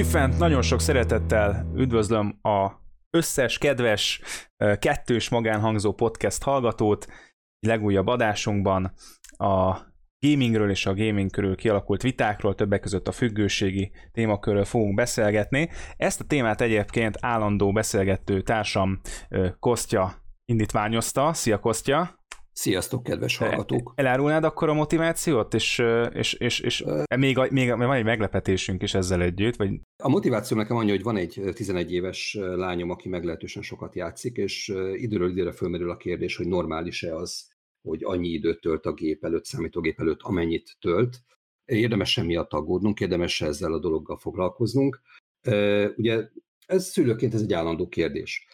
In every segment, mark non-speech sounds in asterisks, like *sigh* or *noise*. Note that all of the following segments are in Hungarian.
Újfent nagyon sok szeretettel üdvözlöm a összes kedves kettős magánhangzó podcast hallgatót legújabb adásunkban a gamingről és a gaming körül kialakult vitákról, többek között a függőségi témakörről fogunk beszélgetni. Ezt a témát egyébként állandó beszélgető társam Kostya indítványozta. Szia Kostya! Sziasztok, kedves hallgatók! Elárulnád akkor a motivációt, és, és, és, és uh, még, a, még van egy meglepetésünk is ezzel együtt? Vagy... A motiváció nekem annyi, hogy van egy 11 éves lányom, aki meglehetősen sokat játszik, és időről időre fölmerül a kérdés, hogy normális-e az, hogy annyi időt tölt a gép előtt, számítógép előtt, amennyit tölt. Érdemes semmiatt aggódnunk, érdemes ezzel a dologgal foglalkoznunk. Ugye ez szülőként ez egy állandó kérdés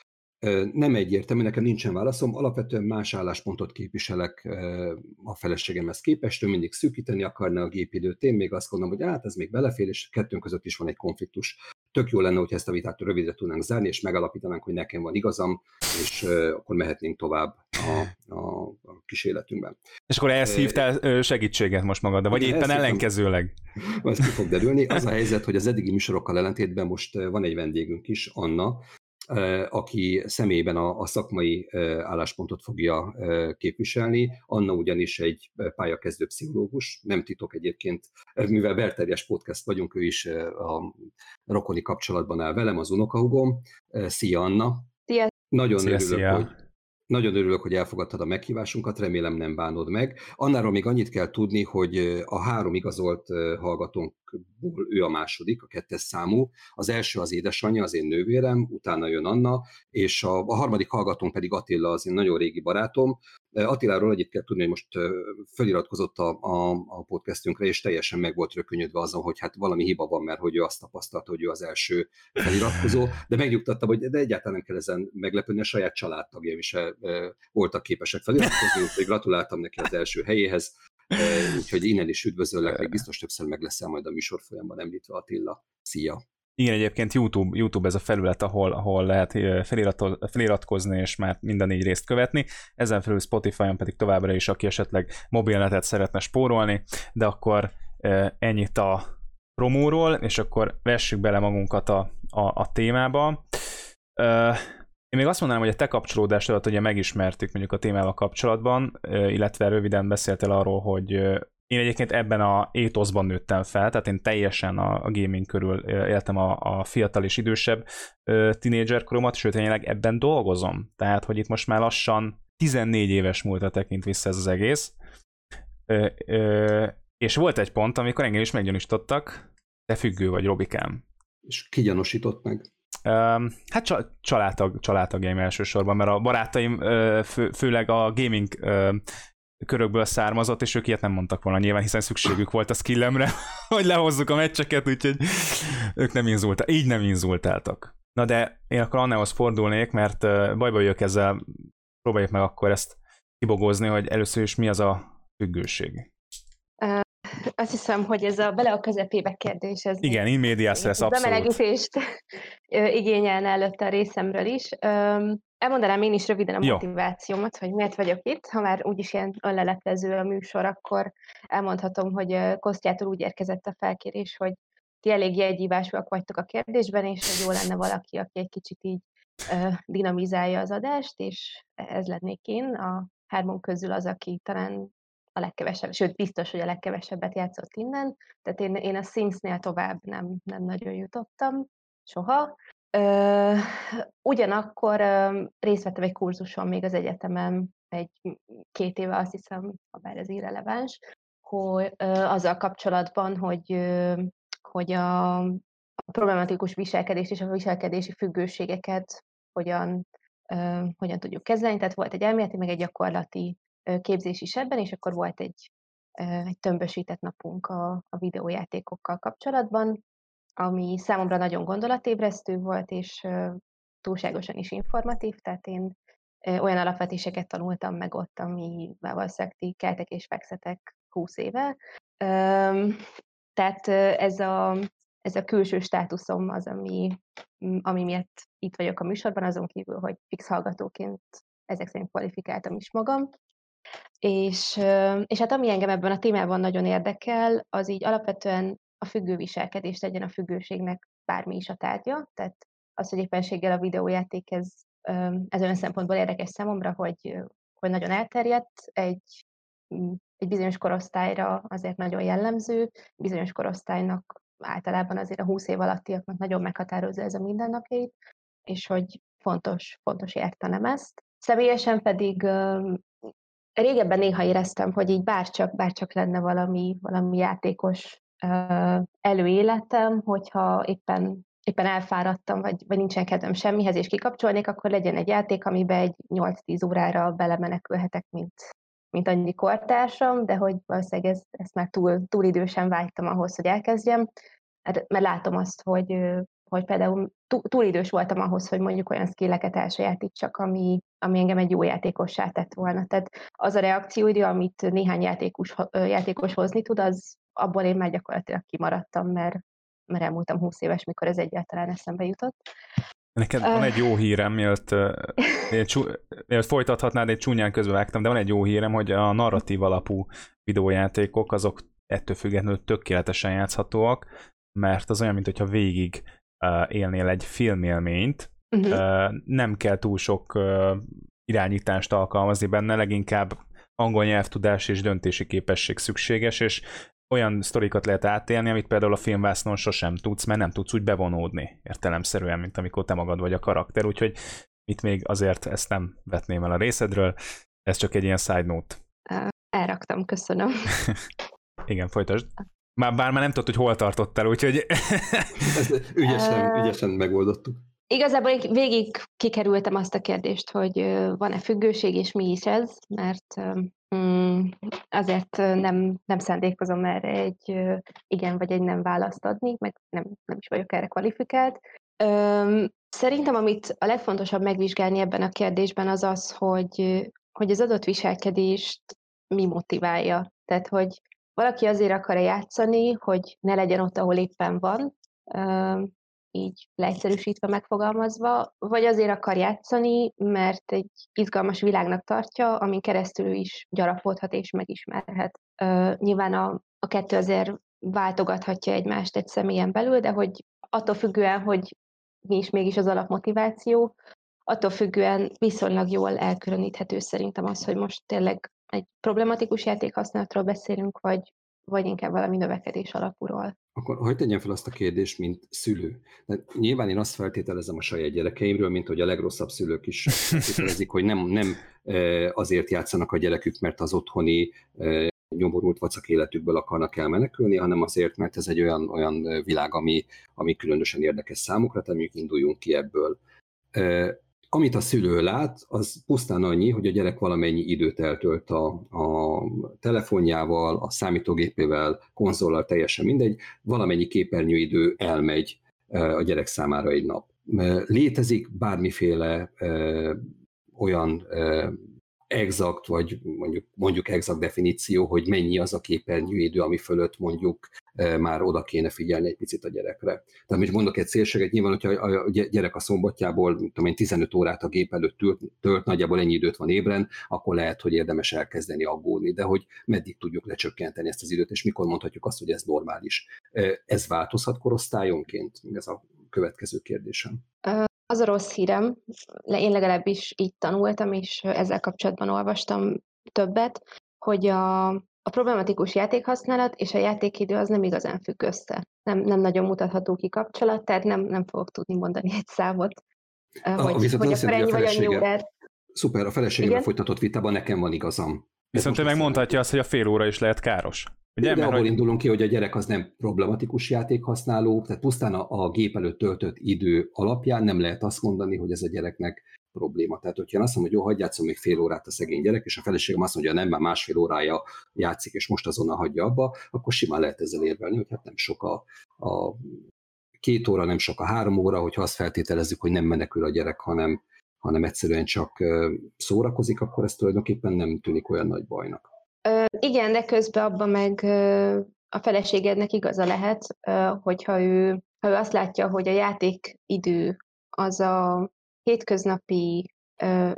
nem egyértelmű, nekem nincsen válaszom, alapvetően más álláspontot képviselek a feleségemhez képest, ő mindig szűkíteni akarna a gépidőt, én még azt gondolom, hogy hát ez még belefér, és kettőnk között is van egy konfliktus. Tök jó lenne, hogy ezt a vitát rövidre tudnánk zárni, és megalapítanánk, hogy nekem van igazam, és akkor mehetnénk tovább a, a, a kísérletünkben. És akkor ehhez hívtál segítséget most magad, vagy éppen ellenkezőleg? Ez ki fog derülni. Az a helyzet, hogy az eddigi műsorokkal ellentétben most van egy vendégünk is, Anna, aki személyben a, a szakmai álláspontot fogja képviselni. Anna ugyanis egy pályakezdő pszichológus, nem titok egyébként, mivel belterjes podcast vagyunk, ő is a rokoni kapcsolatban áll velem, az unokahugom. Szia Anna! Szia! Nagyon szia, örülök, szia. hogy nagyon örülök, hogy elfogadtad a meghívásunkat, remélem nem bánod meg. Annáról még annyit kell tudni, hogy a három igazolt hallgatónkból ő a második, a kettes számú. Az első az édesanyja, az én nővérem, utána jön Anna, és a, a harmadik hallgatónk pedig Attila, az én nagyon régi barátom. Attiláról egyet kell tudni, hogy most feliratkozott a, a, a podcastünkre, és teljesen meg volt rökönyödve azon, hogy hát valami hiba van, mert hogy ő azt tapasztalta, hogy ő az első feliratkozó, de megnyugtattam, hogy de egyáltalán nem kell ezen meglepődni, a saját családtagjaim is voltak képesek feliratkozni, úgyhogy gratuláltam neki az első helyéhez, úgyhogy innen is üdvözöllek, meg biztos többször meg leszel majd a műsor folyamban említve Attila. Szia! Igen, egyébként YouTube, YouTube ez a felület, ahol, ahol lehet feliratkozni, és már minden négy részt követni. Ezen felül Spotify-on pedig továbbra is, aki esetleg mobilnetet szeretne spórolni, de akkor ennyit a promóról, és akkor vessük bele magunkat a, a, a témába. Én még azt mondanám, hogy a te kapcsolódásodat ugye megismertük mondjuk a témával kapcsolatban, illetve röviden beszéltél arról, hogy én egyébként ebben a étoszban nőttem fel, tehát én teljesen a, gaming körül éltem a, a fiatal és idősebb tinédzser koromat, sőt, tényleg ebben dolgozom. Tehát, hogy itt most már lassan 14 éves múltra tekint vissza ez az egész. Ö, ö, és volt egy pont, amikor engem is meggyanúsítottak, te függő vagy, Robikám. És ki gyanúsított meg? Hát családtag, családtagjaim elsősorban, mert a barátaim fő, főleg a gaming körökből származott, és ők ilyet nem mondtak volna nyilván, hiszen szükségük volt a skillemre, *laughs* hogy lehozzuk a meccseket, úgyhogy ők nem inzultáltak, így nem inzultáltak. Na de én akkor Annához fordulnék, mert bajba jövök ezzel, próbáljuk meg akkor ezt kibogózni, hogy először is mi az a függőség. Azt hiszem, hogy ez a bele a közepébe kérdés. Ez Igen, in medias lesz abszolút. Bemelegítést igényelne előtte a részemről is. Elmondanám én is röviden a Jó. motivációmat, hogy miért vagyok itt. Ha már úgyis ilyen önleleplező a műsor, akkor elmondhatom, hogy Kosztjától úgy érkezett a felkérés, hogy ti elég jegyívásúak vagytok a kérdésben, és hogy jó lenne valaki, aki egy kicsit így dinamizálja az adást, és ez lennék én, a hármunk közül az, aki talán a legkevesebb, sőt biztos, hogy a legkevesebbet játszott innen, tehát én, én a Sims-nél tovább nem, nem nagyon jutottam, soha, Ö, ugyanakkor ö, részt vettem egy kurzuson még az egyetemen, egy két éve azt hiszem, ha bár ez irreleváns, hogy ö, azzal kapcsolatban, hogy, ö, hogy a, a problematikus viselkedést és a viselkedési függőségeket hogyan, ö, hogyan tudjuk kezelni. Tehát volt egy elméleti, meg egy gyakorlati képzés is ebben, és akkor volt egy, egy tömbösített napunk a, a videójátékokkal kapcsolatban, ami számomra nagyon gondolatébresztő volt, és túlságosan is informatív, tehát én olyan alapvetéseket tanultam meg ott, ami valószínűleg ti keltek és fekszetek 20 éve. Tehát ez a, ez a külső státuszom az, ami, ami miatt itt vagyok a műsorban, azon kívül, hogy fix hallgatóként ezek szerint kvalifikáltam is magam. És, és hát ami engem ebben a témában nagyon érdekel, az így alapvetően a függő viselkedést legyen a függőségnek bármi is a tárgya, tehát az, hogy éppenséggel a videójáték ez, ez olyan szempontból érdekes számomra, hogy, hogy nagyon elterjedt, egy, egy bizonyos korosztályra azért nagyon jellemző, bizonyos korosztálynak általában azért a 20 év alattiaknak nagyon meghatározza ez a mindennapjait, és hogy fontos, fontos értenem ezt. Személyesen pedig régebben néha éreztem, hogy így bárcsak, bárcsak lenne valami, valami játékos előéletem, hogyha éppen éppen elfáradtam, vagy, vagy nincsen kedvem semmihez, és kikapcsolnék, akkor legyen egy játék, amiben egy 8-10 órára belemenekülhetek, mint, mint annyi kortársam, de hogy valószínűleg ez, ezt már túl, túl idősen vágytam ahhoz, hogy elkezdjem, mert, mert látom azt, hogy, hogy például túl idős voltam ahhoz, hogy mondjuk olyan skilleket elsajátítsak, ami, ami engem egy jó játékossá tett volna. Tehát az a reakcióidő, amit néhány játékos, játékos hozni tud, az abból én már gyakorlatilag kimaradtam, mert, mert elmúltam 20 éves, mikor ez egyáltalán eszembe jutott. Neked van egy jó hírem, mielőtt, mielőtt *laughs* folytathatnád, egy csúnyán közbevágtam, de van egy jó hírem, hogy a narratív alapú videójátékok azok ettől függetlenül tökéletesen játszhatóak, mert az olyan, mint hogyha végig élnél egy filmélményt, uh-huh. nem kell túl sok irányítást alkalmazni benne, leginkább angol nyelvtudás és döntési képesség szükséges, és olyan sztorikat lehet átélni, amit például a filmvásznon sosem tudsz, mert nem tudsz úgy bevonódni értelemszerűen, mint amikor te magad vagy a karakter, úgyhogy itt még azért ezt nem vetném el a részedről, ez csak egy ilyen side note. Elraktam, köszönöm. *laughs* Igen, folytasd. Már, bár már nem tudod, hogy hol tartottál, úgyhogy... Ezt *laughs* ügyesen, ügyesen megoldottuk. Igazából én végig kikerültem azt a kérdést, hogy van-e függőség, és mi is ez, mert mm, azért nem, nem szándékozom erre egy igen vagy egy nem választ adni, meg nem, nem is vagyok erre kvalifikált. Szerintem, amit a legfontosabb megvizsgálni ebben a kérdésben, az az, hogy, hogy az adott viselkedést mi motiválja. Tehát, hogy valaki azért akar játszani, hogy ne legyen ott, ahol éppen van, így leegyszerűsítve megfogalmazva, vagy azért akar játszani, mert egy izgalmas világnak tartja, amin keresztül is gyarapodhat és megismerhet. Nyilván a, a kettő azért váltogathatja egymást egy személyen belül, de hogy attól függően, hogy mi is mégis az alapmotiváció, attól függően viszonylag jól elkülöníthető szerintem az, hogy most tényleg egy problematikus játékhasználatról beszélünk, vagy, vagy inkább valami növekedés alapúról. Akkor hagyd tegyem fel azt a kérdést, mint szülő. De nyilván én azt feltételezem a saját gyerekeimről, mint hogy a legrosszabb szülők is feltételezik, hogy nem, nem azért játszanak a gyerekük, mert az otthoni nyomorult vacak életükből akarnak elmenekülni, hanem azért, mert ez egy olyan, olyan világ, ami, ami különösen érdekes számukra, tehát induljunk ki ebből. Amit a szülő lát, az pusztán annyi, hogy a gyerek valamennyi időt eltölt a, a telefonjával, a számítógépével, konzollal, teljesen mindegy, valamennyi képernyőidő elmegy e, a gyerek számára egy nap. E, létezik bármiféle e, olyan ö, exakt, vagy mondjuk, mondjuk exakt definíció, hogy mennyi az a képernyőidő, ami fölött mondjuk e, már oda kéne figyelni egy picit a gyerekre. Tehát most mondok egy szélséget, nyilván, hogyha a gyerek a szombatjából tudom én, 15 órát a gép előtt tölt, tölt, nagyjából ennyi időt van ébren, akkor lehet, hogy érdemes elkezdeni aggódni, de hogy meddig tudjuk lecsökkenteni ezt az időt, és mikor mondhatjuk azt, hogy ez normális. E, ez változhat korosztályonként? Ez a következő kérdésem. Az a rossz hírem, én legalábbis így tanultam, és ezzel kapcsolatban olvastam többet, hogy a, a problematikus játékhasználat és a játékidő az nem igazán függ össze. Nem, nem nagyon mutatható ki kapcsolat, tehát nem, nem fogok tudni mondani egy számot, a, hogy, hogy akkor ennyi vagy annyi órát. Szuper, a feleségemmel folytatott vitában nekem van igazam. Viszont ő megmondhatja azt, hogy a fél óra is lehet káros. Ugye? De abból hogy... indulunk ki, hogy a gyerek az nem problematikus játékhasználó, tehát pusztán a, a gép előtt töltött idő alapján nem lehet azt mondani, hogy ez a gyereknek probléma. Tehát, hogyha én azt mondom, hogy jó, hagyj játszom még fél órát a szegény gyerek, és a feleségem azt mondja, nem, már másfél órája játszik, és most azonnal hagyja abba, akkor simán lehet ezzel érvelni, hogy hát nem sok a, a két óra, nem sok a három óra, hogyha azt feltételezzük, hogy nem menekül a gyerek, hanem, hanem egyszerűen csak szórakozik, akkor ez tulajdonképpen nem tűnik olyan nagy bajnak. Igen, de közben abban meg a feleségednek igaza lehet, hogyha ő, ha ő azt látja, hogy a játékidő az a hétköznapi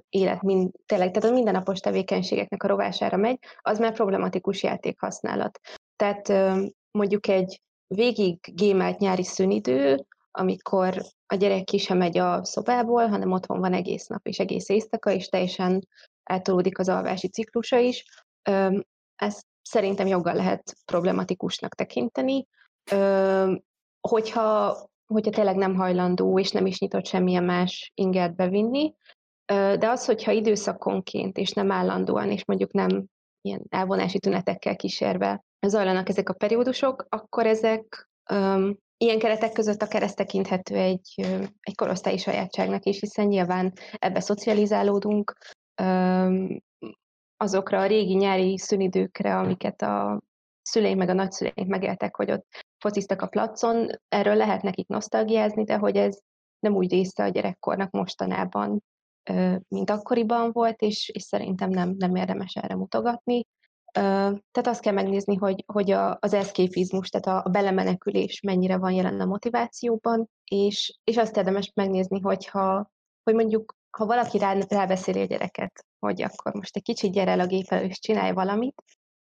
élet, mind, tényleg, tehát a mindennapos tevékenységeknek a rovására megy, az már problematikus játékhasználat. Tehát mondjuk egy végig gémelt nyári szünidő, amikor a gyerek ki sem megy a szobából, hanem otthon van egész nap és egész éjszaka, és teljesen eltolódik az alvási ciklusa is. Ezt szerintem joggal lehet problematikusnak tekinteni. Hogyha, hogyha tényleg nem hajlandó és nem is nyitott semmilyen más inget bevinni, de az, hogyha időszakonként és nem állandóan, és mondjuk nem ilyen elvonási tünetekkel kísérve zajlanak ezek a periódusok, akkor ezek ilyen keretek között akár ez tekinthető egy, egy korosztályi sajátságnak is, hiszen nyilván ebbe szocializálódunk, azokra a régi nyári szünidőkre, amiket a szüleink meg a nagyszüleink megéltek, hogy ott fociztak a placon, erről lehet nekik nosztalgiázni, de hogy ez nem úgy része a gyerekkornak mostanában, mint akkoriban volt, és, és szerintem nem, nem érdemes erre mutogatni. Tehát azt kell megnézni, hogy, hogy a, az eszképizmus, tehát a, belemenekülés mennyire van jelen a motivációban, és, és azt érdemes megnézni, hogyha, hogy mondjuk, ha valaki rá, rábeszéli a gyereket, hogy akkor most egy kicsit gyere el a gép és csinálj valamit,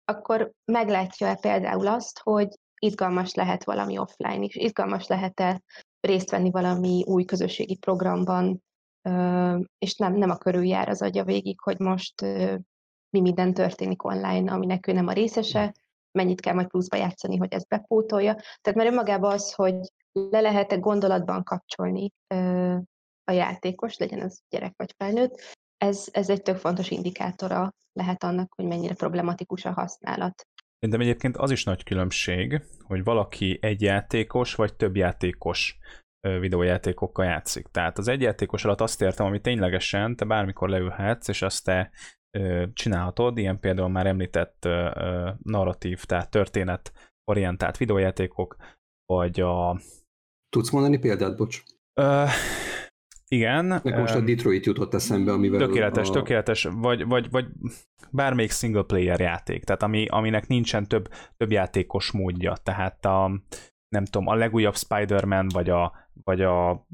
akkor meglátja-e például azt, hogy izgalmas lehet valami offline is, izgalmas lehet-e részt venni valami új közösségi programban, és nem, nem a körül jár az agya végig, hogy most mi minden történik online, aminek ő nem a részese, mennyit kell majd pluszba játszani, hogy ezt bepótolja. Tehát már önmagában az, hogy le lehet-e gondolatban kapcsolni a játékos, legyen az gyerek vagy felnőtt, ez, ez egy tök fontos indikátora lehet annak, hogy mennyire problematikus a használat. Szerintem egyébként az is nagy különbség, hogy valaki egy játékos vagy több játékos videójátékokkal játszik. Tehát az egyjátékos alatt azt értem, ami ténylegesen te bármikor leülhetsz, és azt te csinálhatod, ilyen például már említett narratív, tehát történet orientált videójátékok, vagy a... Tudsz mondani példát, bocs? Uh, igen. Nekem most a Detroit jutott eszembe, amivel... Tökéletes, a... tökéletes, vagy, vagy, vagy bármelyik single player játék, tehát ami, aminek nincsen több, több játékos módja, tehát a, nem tudom, a legújabb Spider-Man, vagy a, vagy a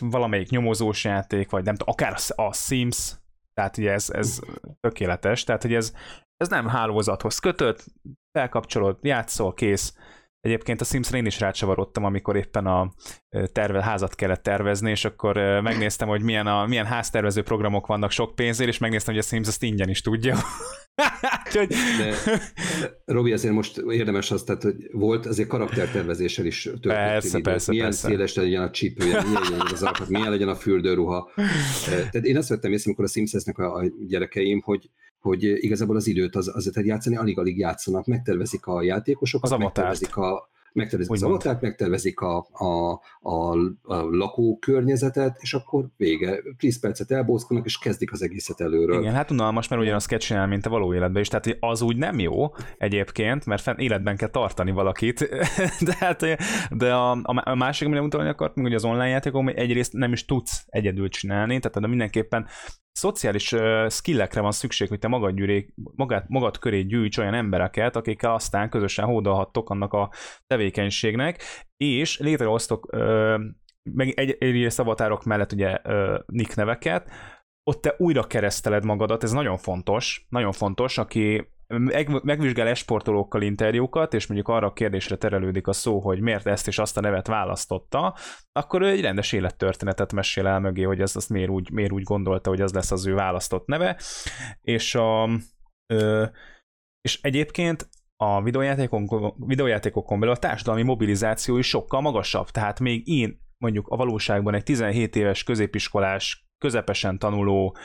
valamelyik nyomozós játék, vagy nem tudom, akár a Sims, tehát ugye ez, ez tökéletes, tehát hogy ez, ez nem hálózathoz kötött, felkapcsolod, játszol, kész. Egyébként a Sims-re én is rácsavarodtam, amikor éppen a terve, házat kellett tervezni, és akkor megnéztem, hogy milyen, a, milyen háztervező programok vannak sok pénzért, és megnéztem, hogy a Sims azt ingyen is tudja. *laughs* De, Robi, azért most érdemes azt, tehát, hogy volt azért karaktertervezéssel is történt. Persze, persze, milyen persze. széles legyen a csípője, milyen legyen az alkat, milyen legyen a fürdőruha. Tehát én azt vettem észre, amikor a Simpsonsnek a, a gyerekeim, hogy hogy igazából az időt az, azért játszani alig-alig játszanak, megtervezik a játékosokat, az megtervezik a, megtervezik az avatárt, megtervezik a, a, a, a lakókörnyezetet, és akkor vége. 10 percet elbózkodnak, és kezdik az egészet előről. Igen, hát unalmas, mert ugyanazt kell csinálni, mint a való életben is. Tehát az úgy nem jó egyébként, mert fenn életben kell tartani valakit. *laughs* de hát, de a, a másik, amire mutatni akart, ugye az online játékok, egyrészt nem is tudsz egyedül csinálni, tehát de mindenképpen szociális uh, skillekre van szükség, hogy te magad, gyűré, magad, magad köré gyűjts olyan embereket, akikkel aztán közösen hódolhattok annak a tevékenységnek, és létrehoztok uh, meg egy, egy szavatárok mellett ugye uh, nick neveket, ott te újra kereszteled magadat, ez nagyon fontos, nagyon fontos, aki meg, megvizsgál esportolókkal interjúkat, és mondjuk arra a kérdésre terelődik a szó, hogy miért ezt és azt a nevet választotta, akkor ő egy rendes élettörténetet mesél el mögé, hogy ez azt miért úgy, miért úgy gondolta, hogy az lesz az ő választott neve, és a, ö, és egyébként a videójátékokon, videójátékokon belül a társadalmi mobilizáció is sokkal magasabb, tehát még én mondjuk a valóságban egy 17 éves középiskolás közepesen tanuló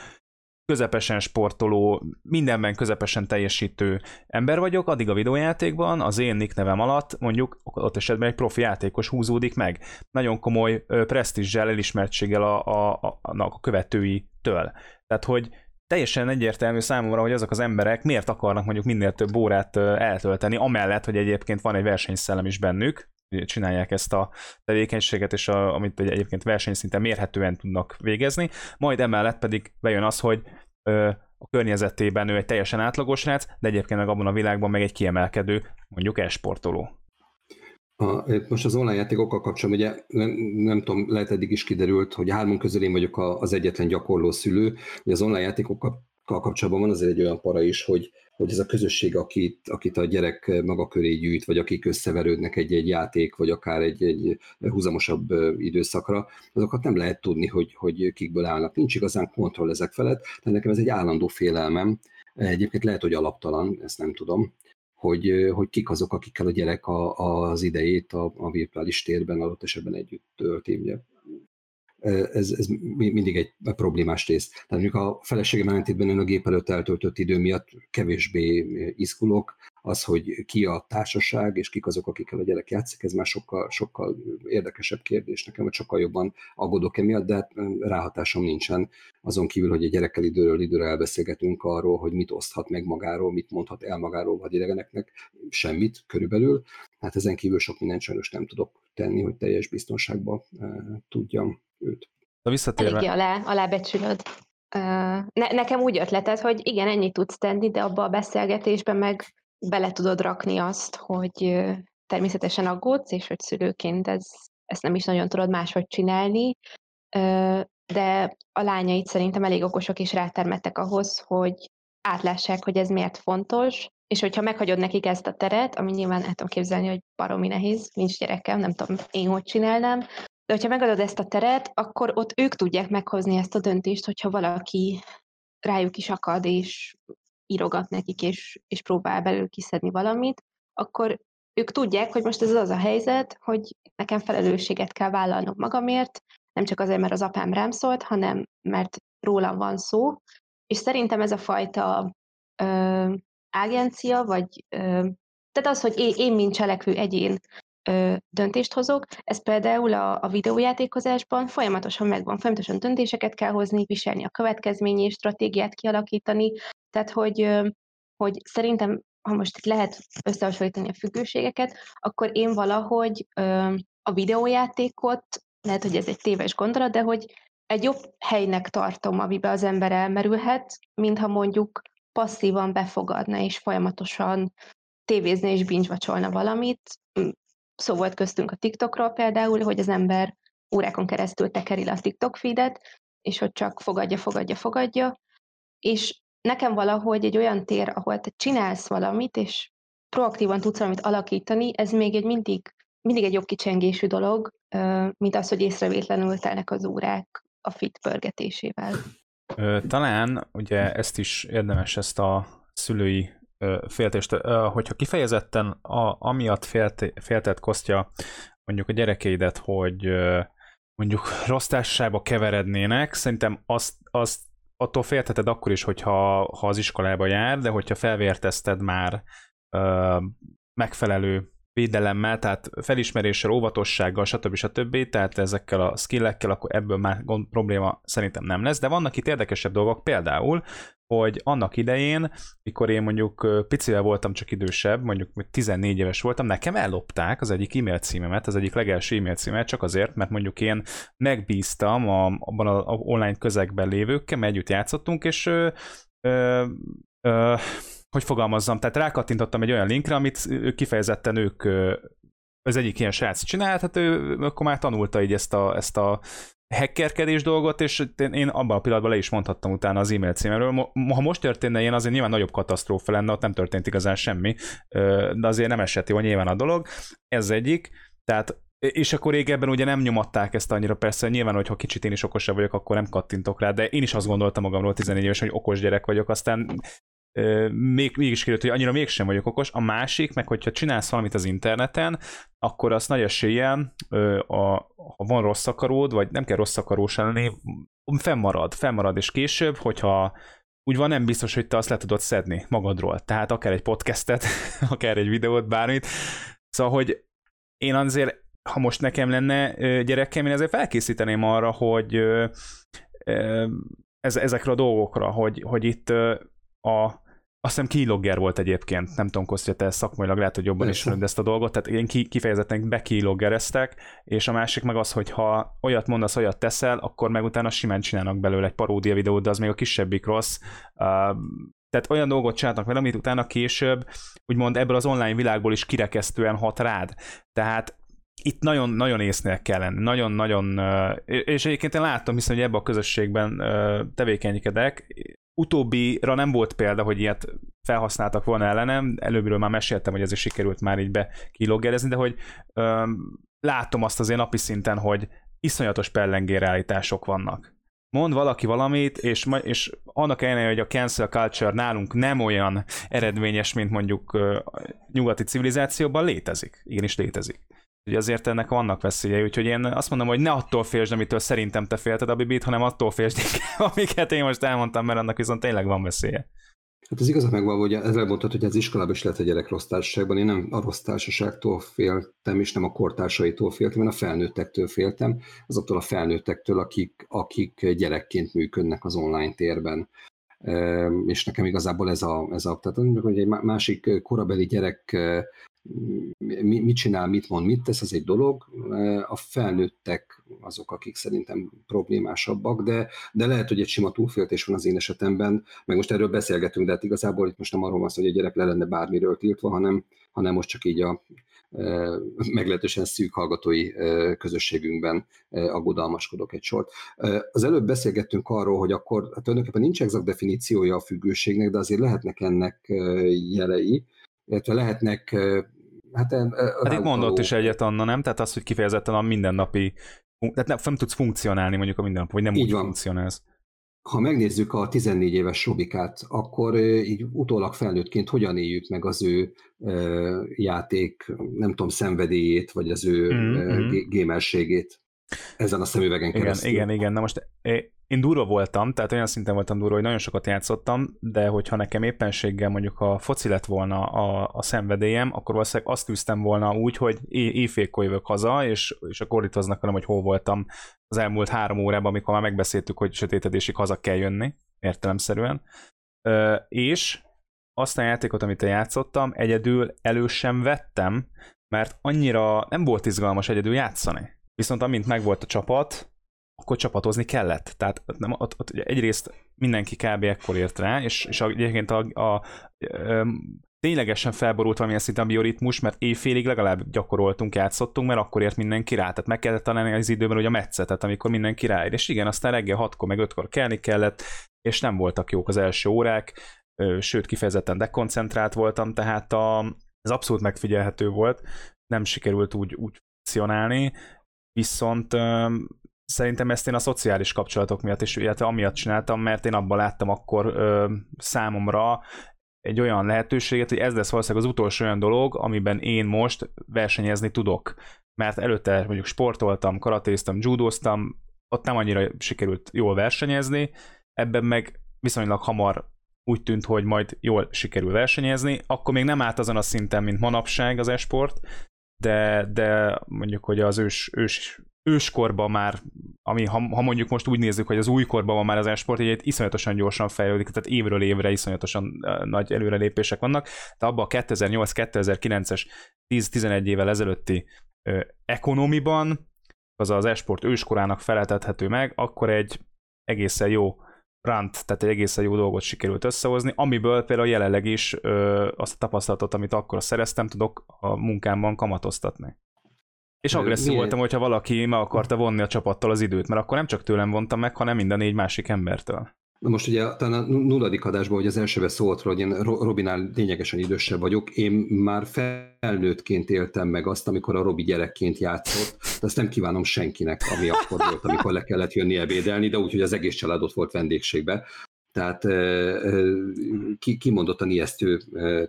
közepesen sportoló, mindenben közepesen teljesítő ember vagyok, addig a videójátékban az én nick nevem alatt mondjuk ott esetben egy profi játékos húzódik meg. Nagyon komoly presztízsel, elismertséggel a, a, a, a követőitől. Tehát, hogy teljesen egyértelmű számomra, hogy azok az emberek miért akarnak mondjuk minél több órát eltölteni, amellett, hogy egyébként van egy versenyszellem is bennük, csinálják ezt a tevékenységet, és a, amit egyébként versenyszinten mérhetően tudnak végezni, majd emellett pedig bejön az, hogy ö, a környezetében ő egy teljesen átlagos rác, de egyébként meg abban a világban meg egy kiemelkedő, mondjuk esportoló. A, most az online játékokkal kapcsolatban, ugye nem, nem tudom, lehet eddig is kiderült, hogy hármon közül én vagyok az egyetlen gyakorló szülő, hogy az online játékokkal kapcsolatban van azért egy olyan para is, hogy, hogy ez a közösség, akit, akit a gyerek maga köré gyűjt, vagy akik összeverődnek egy-egy játék, vagy akár egy, egy húzamosabb időszakra, azokat nem lehet tudni, hogy, hogy kikből állnak. Nincs igazán kontroll ezek felett, de nekem ez egy állandó félelmem. Egyébként lehet, hogy alaptalan, ezt nem tudom, hogy, hogy kik azok, akikkel a gyerek a, az idejét a, a virtuális térben adott esetben együtt tölti. Ez, ez mindig egy problémás rész. Tehát mondjuk a feleségem ellentétben ön a gép előtt eltöltött idő miatt kevésbé izgulok, az, hogy ki a társaság, és kik azok, akikkel a gyerek játszik, ez már sokkal, sokkal érdekesebb kérdés nekem, vagy sokkal jobban aggódok emiatt, de hát ráhatásom nincsen. Azon kívül, hogy a gyerekkel időről időre elbeszélgetünk arról, hogy mit oszthat meg magáról, mit mondhat el magáról vagy idegeneknek, semmit körülbelül. Hát ezen kívül sok mindent sajnos nem tudok tenni, hogy teljes biztonságban tudjam őt. De visszatérve... Eléggé alá, alábecsülöd. Ne, nekem úgy ötleted, hogy igen, ennyit tudsz tenni, de abba a beszélgetésben meg bele tudod rakni azt, hogy természetesen aggódsz, és hogy szülőként ez, ezt nem is nagyon tudod máshogy csinálni, de a lányait szerintem elég okosak és rátermettek ahhoz, hogy átlássák, hogy ez miért fontos, és hogyha meghagyod nekik ezt a teret, ami nyilván el tudom képzelni, hogy baromi nehéz, nincs gyerekem, nem tudom én hogy csinálnám, de hogyha megadod ezt a teret, akkor ott ők tudják meghozni ezt a döntést, hogyha valaki rájuk is akad, és írogat nekik, és, és próbál belül kiszedni valamit, akkor ők tudják, hogy most ez az a helyzet, hogy nekem felelősséget kell vállalnom magamért, nem csak azért, mert az apám rám szólt, hanem mert rólam van szó, és szerintem ez a fajta ö, agencia, vagy ö, tehát az, hogy én, én mint cselekvő egyén ö, döntést hozok. Ez például a, a videójátékozásban folyamatosan megvan, folyamatosan döntéseket kell hozni, viselni a következményi stratégiát kialakítani, tehát hogy, hogy szerintem, ha most itt lehet összehasonlítani a függőségeket, akkor én valahogy a videójátékot, lehet, hogy ez egy téves gondolat, de hogy egy jobb helynek tartom, amiben az ember elmerülhet, mintha mondjuk passzívan befogadna és folyamatosan tévézni és binge valamit, szó volt köztünk a TikTokról például, hogy az ember órákon keresztül tekeri le a TikTok feedet, és hogy csak fogadja, fogadja, fogadja, és nekem valahogy egy olyan tér, ahol te csinálsz valamit, és proaktívan tudsz valamit alakítani, ez még egy mindig, mindig egy jobb kicsengésű dolog, mint az, hogy észrevétlenül telnek az órák a fit pörgetésével. Talán ugye ezt is érdemes ezt a szülői féltést, hogyha kifejezetten a, amiatt félt, féltett kosztja mondjuk a gyerekeidet, hogy mondjuk rossz társaságba keverednének, szerintem azt, azt attól féltheted akkor is, hogyha ha az iskolába jár, de hogyha felvértezted már ö, megfelelő védelemmel, tehát felismeréssel, óvatossággal, stb. stb. Tehát ezekkel a skillekkel, akkor ebből már gond, probléma szerintem nem lesz, de vannak itt érdekesebb dolgok, például hogy annak idején, mikor én mondjuk picivel voltam csak idősebb, mondjuk 14 éves voltam, nekem ellopták az egyik e-mail címemet, az egyik legelső e-mail címemet, csak azért, mert mondjuk én megbíztam a, abban a, a online közegben lévőkkel, mert együtt játszottunk, és ö, ö, ö, hogy fogalmazzam, tehát rákattintottam egy olyan linkre, amit kifejezetten ők az egyik ilyen srác csinált, hát ő akkor már tanulta így ezt a, ezt a hackerkedés dolgot, és én abban a pillanatban le is mondhattam utána az e-mail címről. Ha most történne ilyen, azért nyilván nagyobb katasztrófa lenne, ott nem történt igazán semmi, de azért nem esett jó nyilván a dolog. Ez egyik. Tehát és akkor régebben ugye nem nyomatták ezt annyira, persze nyilván, hogyha kicsit én is okosabb vagyok, akkor nem kattintok rá, de én is azt gondoltam magamról 14 évesen, hogy okos gyerek vagyok, aztán még, mégis kiderült, hogy annyira mégsem vagyok okos. A másik, meg hogyha csinálsz valamit az interneten, akkor az nagy eséllyel, ha van rossz akaród, vagy nem kell rossz akarós lenni, fennmarad, fennmarad, és később, hogyha úgy van, nem biztos, hogy te azt le tudod szedni magadról. Tehát akár egy podcastet, *laughs* akár egy videót, bármit. Szóval, hogy én azért, ha most nekem lenne gyerekem, én azért felkészíteném arra, hogy ez, ezekre a dolgokra, hogy, hogy itt a azt hiszem keylogger volt egyébként, nem tudom, Kostya, te szakmailag lehet, hogy jobban is ezt a dolgot, tehát én ki, kifejezetten bekiloggereztek, és a másik meg az, hogy ha olyat mondasz, olyat teszel, akkor meg utána simán csinálnak belőle egy paródia videót, de az még a kisebbik rossz. Uh, tehát olyan dolgot csináltak vele, amit utána később, úgymond ebből az online világból is kirekesztően hat rád. Tehát itt nagyon, nagyon észnél kell lenni, nagyon-nagyon, és egyébként én láttam, hiszen hogy ebben a közösségben tevékenykedek, utóbbira nem volt példa, hogy ilyet felhasználtak volna ellenem, előbbről már meséltem, hogy ez is sikerült már így be kiloggerezni, de hogy öm, látom azt azért napi szinten, hogy iszonyatos pellengérállítások vannak. Mond valaki valamit, és, és annak ellenére, hogy a cancel culture nálunk nem olyan eredményes, mint mondjuk uh, nyugati civilizációban, létezik. Igenis létezik. Ugye azért ennek vannak veszélyei, úgyhogy én azt mondom, hogy ne attól félsd, amitől szerintem te félted a bibit, hanem attól félsd, *laughs* amiket én most elmondtam, mert annak viszont tényleg van veszélye. Hát az igazán megvan, hogy ezzel mondtad, hogy az iskolában is lehet a gyerek rossz társaságban. Én nem a rossz társaságtól féltem, és nem a kortársaitól féltem, én a felnőttektől féltem, azoktól a felnőttektől, akik, akik gyerekként működnek az online térben. És nekem igazából ez a, ez a tehát hogy egy másik korabeli gyerek mit csinál, mit mond, mit tesz, az egy dolog. A felnőttek azok, akik szerintem problémásabbak, de, de lehet, hogy egy sima túlféltés van az én esetemben, meg most erről beszélgetünk, de hát igazából itt most nem arról van szó, hogy a gyerek le lenne bármiről tiltva, hanem, hanem most csak így a meglehetősen szűk hallgatói közösségünkben aggodalmaskodok egy sort. Az előbb beszélgettünk arról, hogy akkor hát tulajdonképpen nincs exakt definíciója a függőségnek, de azért lehetnek ennek jelei, illetve lehetnek Hát, hát itt mondott is egyet Anna, nem? Tehát az, hogy kifejezetten a mindennapi, tehát nem, nem tudsz funkcionálni mondjuk a mindennap, vagy nem így úgy van. funkcionálsz. Ha megnézzük a 14 éves Robikát, akkor így utólag felnőttként hogyan éljük meg az ő játék, nem tudom, szenvedélyét, vagy az ő mm-hmm. gémerségét ezen a szemüvegen keresztül. Igen, igen, igen. Na most én durva voltam, tehát olyan szinten voltam durva, hogy nagyon sokat játszottam, de hogyha nekem éppenséggel mondjuk a foci lett volna a, a szenvedélyem, akkor valószínűleg azt tűztem volna úgy, hogy éjfélkor jövök haza, és, és akkor itt hoznak velem, hogy hol voltam az elmúlt három órában, amikor már megbeszéltük, hogy sötétedésig haza kell jönni, értelemszerűen. Ö, és azt a játékot, amit játszottam, egyedül elő sem vettem, mert annyira nem volt izgalmas egyedül játszani. Viszont amint megvolt a csapat, akkor csapatozni kellett. Tehát nem, ott, ott egyrészt mindenki kb. ekkor ért rá, és, és egyébként a, a, a, a ténylegesen felborult valamilyen szinten a bioritmus, mert éjfélig legalább gyakoroltunk, játszottunk, mert akkor ért mindenki rá. Tehát meg kellett találni az időben, hogy a metszetet, amikor mindenki ráér. És igen, aztán reggel hatkor meg ötkor kelni kellett, és nem voltak jók az első órák, sőt kifejezetten dekoncentrált voltam, tehát a, ez abszolút megfigyelhető volt, nem sikerült úgy, úgy funkcionálni, viszont szerintem ezt én a szociális kapcsolatok miatt is, illetve amiatt csináltam, mert én abban láttam akkor számomra egy olyan lehetőséget, hogy ez lesz valószínűleg az utolsó olyan dolog, amiben én most versenyezni tudok. Mert előtte mondjuk sportoltam, karatéztem, judóztam, ott nem annyira sikerült jól versenyezni, ebben meg viszonylag hamar úgy tűnt, hogy majd jól sikerül versenyezni, akkor még nem állt azon a szinten, mint manapság az esport, de, de mondjuk, hogy az ős, ős őskorban már, ami ha, ha mondjuk most úgy nézzük, hogy az újkorban van már az esport, így iszonyatosan gyorsan fejlődik, tehát évről évre iszonyatosan nagy előrelépések vannak, de abban a 2008-2009-es 10-11 évvel ezelőtti ö, ekonomiban, az az esport őskorának feleltethető meg, akkor egy egészen jó rant, tehát egy egészen jó dolgot sikerült összehozni, amiből például jelenleg is ö, azt a tapasztalatot, amit akkor szereztem, tudok a munkámban kamatoztatni. És agresszív Milyen? voltam, hogyha valaki meg akarta vonni a csapattal az időt, mert akkor nem csak tőlem vontam meg, hanem minden négy másik embertől. Most ugye talán a nulladik adásban, hogy az elsőbe szólt hogy én Robinál lényegesen idősebb vagyok, én már felnőttként éltem meg azt, amikor a Robi gyerekként játszott, de ezt nem kívánom senkinek, ami akkor volt, amikor le kellett jönni ebédelni, de úgy, hogy az egész család ott volt vendégségbe. Tehát kimondottan ijesztő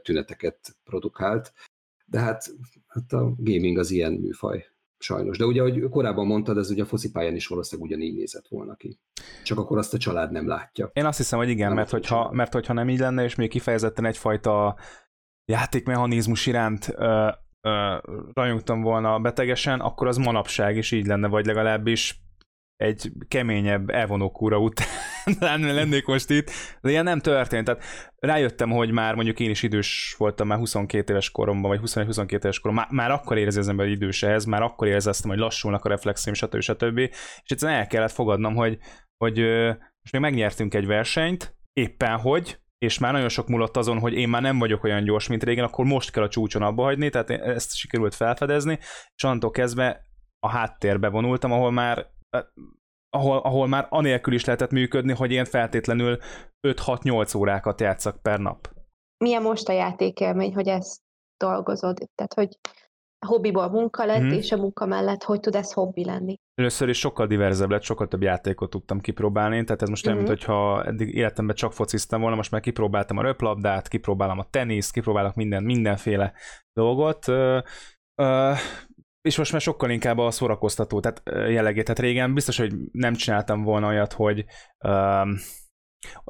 tüneteket produkált, de hát, hát a gaming az ilyen műfaj, sajnos. De ugye, ahogy korábban mondtad, ez ugye a focipályán is valószínűleg ugyanígy nézett volna ki. Csak akkor azt a család nem látja. Én azt hiszem, hogy igen, nem mert hogyha, mert hogyha nem így lenne, és még kifejezetten egyfajta játékmechanizmus iránt ö, ö, rajongtam volna betegesen, akkor az manapság is így lenne, vagy legalábbis egy keményebb elvonókúra után *laughs* lennék most itt, de ilyen nem történt. Tehát rájöttem, hogy már mondjuk én is idős voltam már 22 éves koromban, vagy 21-22 éves koromban, már, már akkor érzi az ember, idős ehhez, már akkor éreztem, hogy lassulnak a reflexim, stb. stb. És egyszerűen el kellett fogadnom, hogy, hogy most még megnyertünk egy versenyt, éppen hogy, és már nagyon sok múlott azon, hogy én már nem vagyok olyan gyors, mint régen, akkor most kell a csúcson abba hagyni, tehát ezt sikerült felfedezni, és onnantól kezdve a háttérbe vonultam, ahol már ahol, ahol már anélkül is lehetett működni, hogy én feltétlenül 5-6-8 órákat játszak per nap. Milyen most a játékélmény, hogy ezt dolgozod? Tehát, hogy hobbiból munka lett, hmm. és a munka mellett hogy tud ez hobbi lenni? Először is sokkal diverzebb lett, sokkal több játékot tudtam kipróbálni, tehát ez most olyan, mm-hmm. mint hogyha eddig életemben csak fociztam volna, most már kipróbáltam a röplabdát, kipróbálom a teniszt, kipróbálok minden, mindenféle dolgot, uh, uh, és most már sokkal inkább a szórakoztató tehát jellegét. Tehát régen biztos, hogy nem csináltam volna olyat, hogy uh,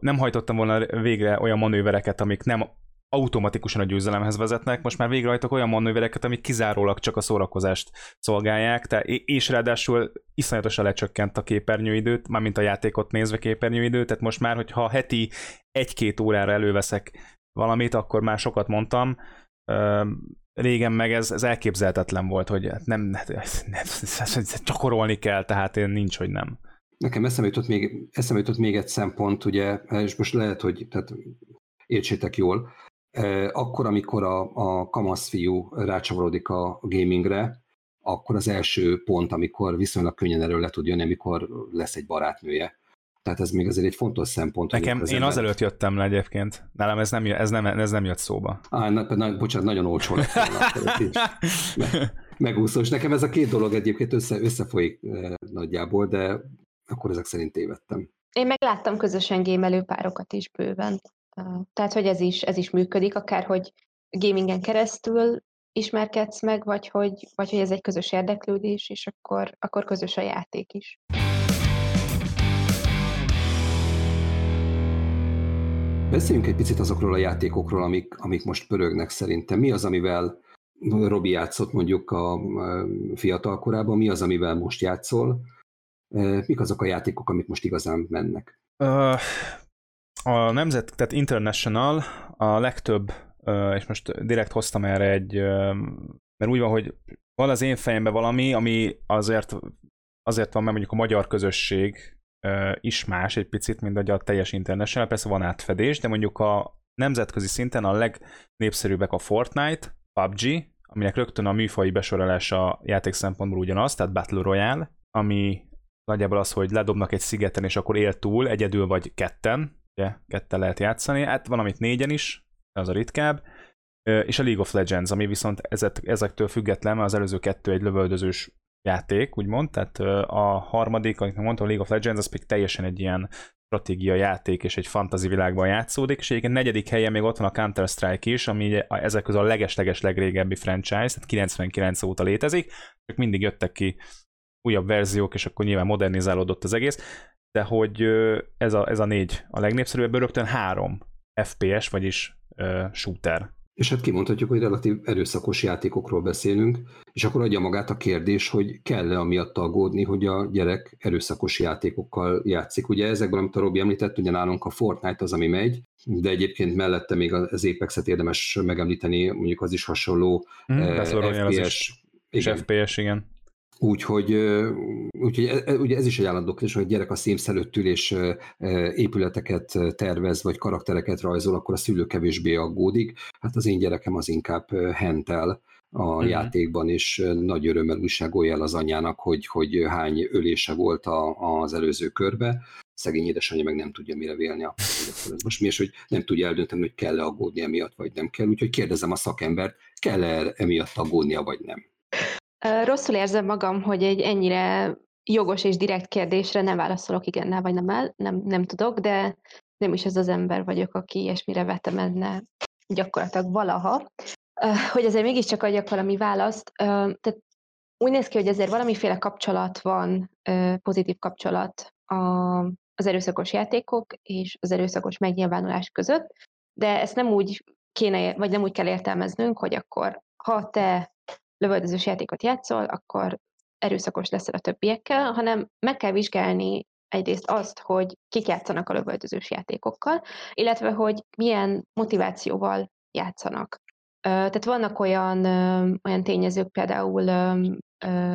nem hajtottam volna végre olyan manővereket, amik nem automatikusan a győzelemhez vezetnek, most már végrehajtok olyan manővereket, amik kizárólag csak a szórakozást szolgálják, tehát, és ráadásul iszonyatosan lecsökkent a képernyőidőt, mármint a játékot nézve képernyőidőt, tehát most már, hogyha heti egy-két órára előveszek valamit, akkor már sokat mondtam, régen meg ez, ez elképzelhetetlen volt, hogy nem, nem, nem gyakorolni kell, tehát én nincs, hogy nem. Nekem eszembe jutott még, eszembe jutott még egy szempont, ugye, és most lehet, hogy tehát értsétek jól, akkor, amikor a, a kamasz fiú rácsavarodik a gamingre, akkor az első pont, amikor viszonylag könnyen erről le tud jönni, amikor lesz egy barátnője. Tehát ez még azért egy fontos szempont. Nekem, én ember... azelőtt jöttem le egyébként. Nálam ez nem, ez nem, ez nem jött szóba. Á, na, na, bocsánat, nagyon olcsó lett *laughs* Megúszós. Nekem ez a két dolog egyébként össze, összefolyik eh, nagyjából, de akkor ezek szerint tévedtem. Én meg láttam közösen gémelő párokat is bőven. Tehát, hogy ez is, ez is működik, akár hogy gamingen keresztül ismerkedsz meg, vagy hogy, vagy hogy ez egy közös érdeklődés, és akkor, akkor közös a játék is. Beszéljünk egy picit azokról a játékokról, amik, amik most pörögnek szerintem. Mi az, amivel Robi játszott mondjuk a fiatal korában, mi az, amivel most játszol? Mik azok a játékok, amik most igazán mennek? A nemzet, tehát international a legtöbb, és most direkt hoztam erre egy, mert úgy van, hogy van az én fejemben valami, ami azért, azért van, mert mondjuk a magyar közösség is más egy picit, mint a teljes international, persze van átfedés, de mondjuk a nemzetközi szinten a legnépszerűbbek a Fortnite, PUBG, aminek rögtön a műfai besorolása játék szempontból ugyanaz, tehát Battle Royale, ami nagyjából az, hogy ledobnak egy szigeten, és akkor él túl, egyedül vagy ketten, ugye, kettel lehet játszani, hát van, amit négyen is, az a ritkább, és a League of Legends, ami viszont ezek, ezektől független, az előző kettő egy lövöldözős játék, úgymond, tehát a harmadik, amit mondtam, a League of Legends, az pedig teljesen egy ilyen stratégia játék és egy fantasy világban játszódik, és egyébként negyedik helyen még ott van a Counter-Strike is, ami ezek közül a leges-leges legrégebbi franchise, tehát 99 óta létezik, csak mindig jöttek ki újabb verziók, és akkor nyilván modernizálódott az egész, de hogy ez a, ez a négy a legnépszerűbb, rögtön három FPS, vagyis uh, shooter. És hát kimondhatjuk, hogy relatív erőszakos játékokról beszélünk, és akkor adja magát a kérdés, hogy kell-e amiatt aggódni, hogy a gyerek erőszakos játékokkal játszik. Ugye ezekben, amit a Robi említett, ugye nálunk a Fortnite az, ami megy, de egyébként mellette még az Apex-et érdemes megemlíteni, mondjuk az is hasonló hmm, eh, FPS. Igen. FPS, igen. Úgyhogy, úgyhogy e, e, ugye ez is egy állandó kérdés, hogy a gyerek a szímsz előtt ül és épületeket tervez, vagy karaktereket rajzol, akkor a szülő kevésbé aggódik. Hát az én gyerekem az inkább hentel a uh-huh. játékban, és nagy örömmel újságolja el az anyjának, hogy, hogy hány ölése volt a, az előző körbe. Szegény édesanyja meg nem tudja mire vélni a most mi, és hogy nem tudja eldönteni, hogy kell-e aggódni emiatt, vagy nem kell. Úgyhogy kérdezem a szakembert, kell-e emiatt aggódnia, vagy nem. Rosszul érzem magam, hogy egy ennyire jogos és direkt kérdésre nem válaszolok igennel vagy nem el, nem, nem tudok, de nem is ez az ember vagyok, aki ilyesmire vetemedne gyakorlatilag valaha. Hogy azért mégiscsak adjak valami választ, tehát úgy néz ki, hogy ezért valamiféle kapcsolat van, pozitív kapcsolat az erőszakos játékok és az erőszakos megnyilvánulás között, de ezt nem úgy kéne, vagy nem úgy kell értelmeznünk, hogy akkor ha te lövöldözős játékot játszol, akkor erőszakos leszel a többiekkel, hanem meg kell vizsgálni egyrészt azt, hogy kik játszanak a lövöldözős játékokkal, illetve hogy milyen motivációval játszanak. Tehát vannak olyan, olyan tényezők, például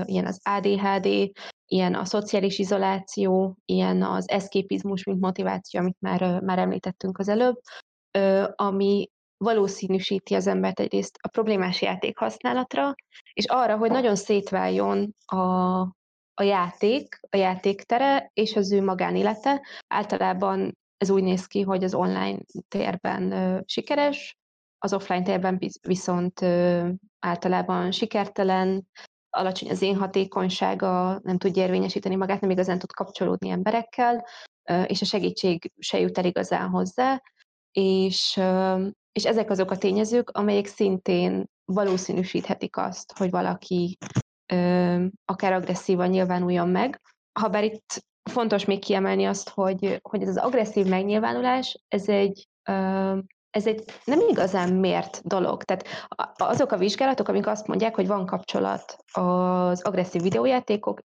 ilyen az ADHD, ilyen a szociális izoláció, ilyen az eszképizmus, mint motiváció, amit már, már említettünk az előbb, ami valószínűsíti az embert egyrészt a problémás játék használatra, és arra, hogy nagyon szétváljon a, a játék, a játéktere és az ő magánélete. Általában ez úgy néz ki, hogy az online térben ö, sikeres, az offline térben viszont ö, általában sikertelen, alacsony az én hatékonysága, nem tudja érvényesíteni magát, nem igazán tud kapcsolódni emberekkel, és a segítség se jut el igazán hozzá, és, és ezek azok a tényezők, amelyek szintén valószínűsíthetik azt, hogy valaki ö, akár agresszívan nyilvánuljon meg. Habár itt fontos még kiemelni azt, hogy, hogy ez az agresszív megnyilvánulás, ez egy, ö, ez egy nem igazán mért dolog. Tehát azok a vizsgálatok, amik azt mondják, hogy van kapcsolat az agresszív videójátékok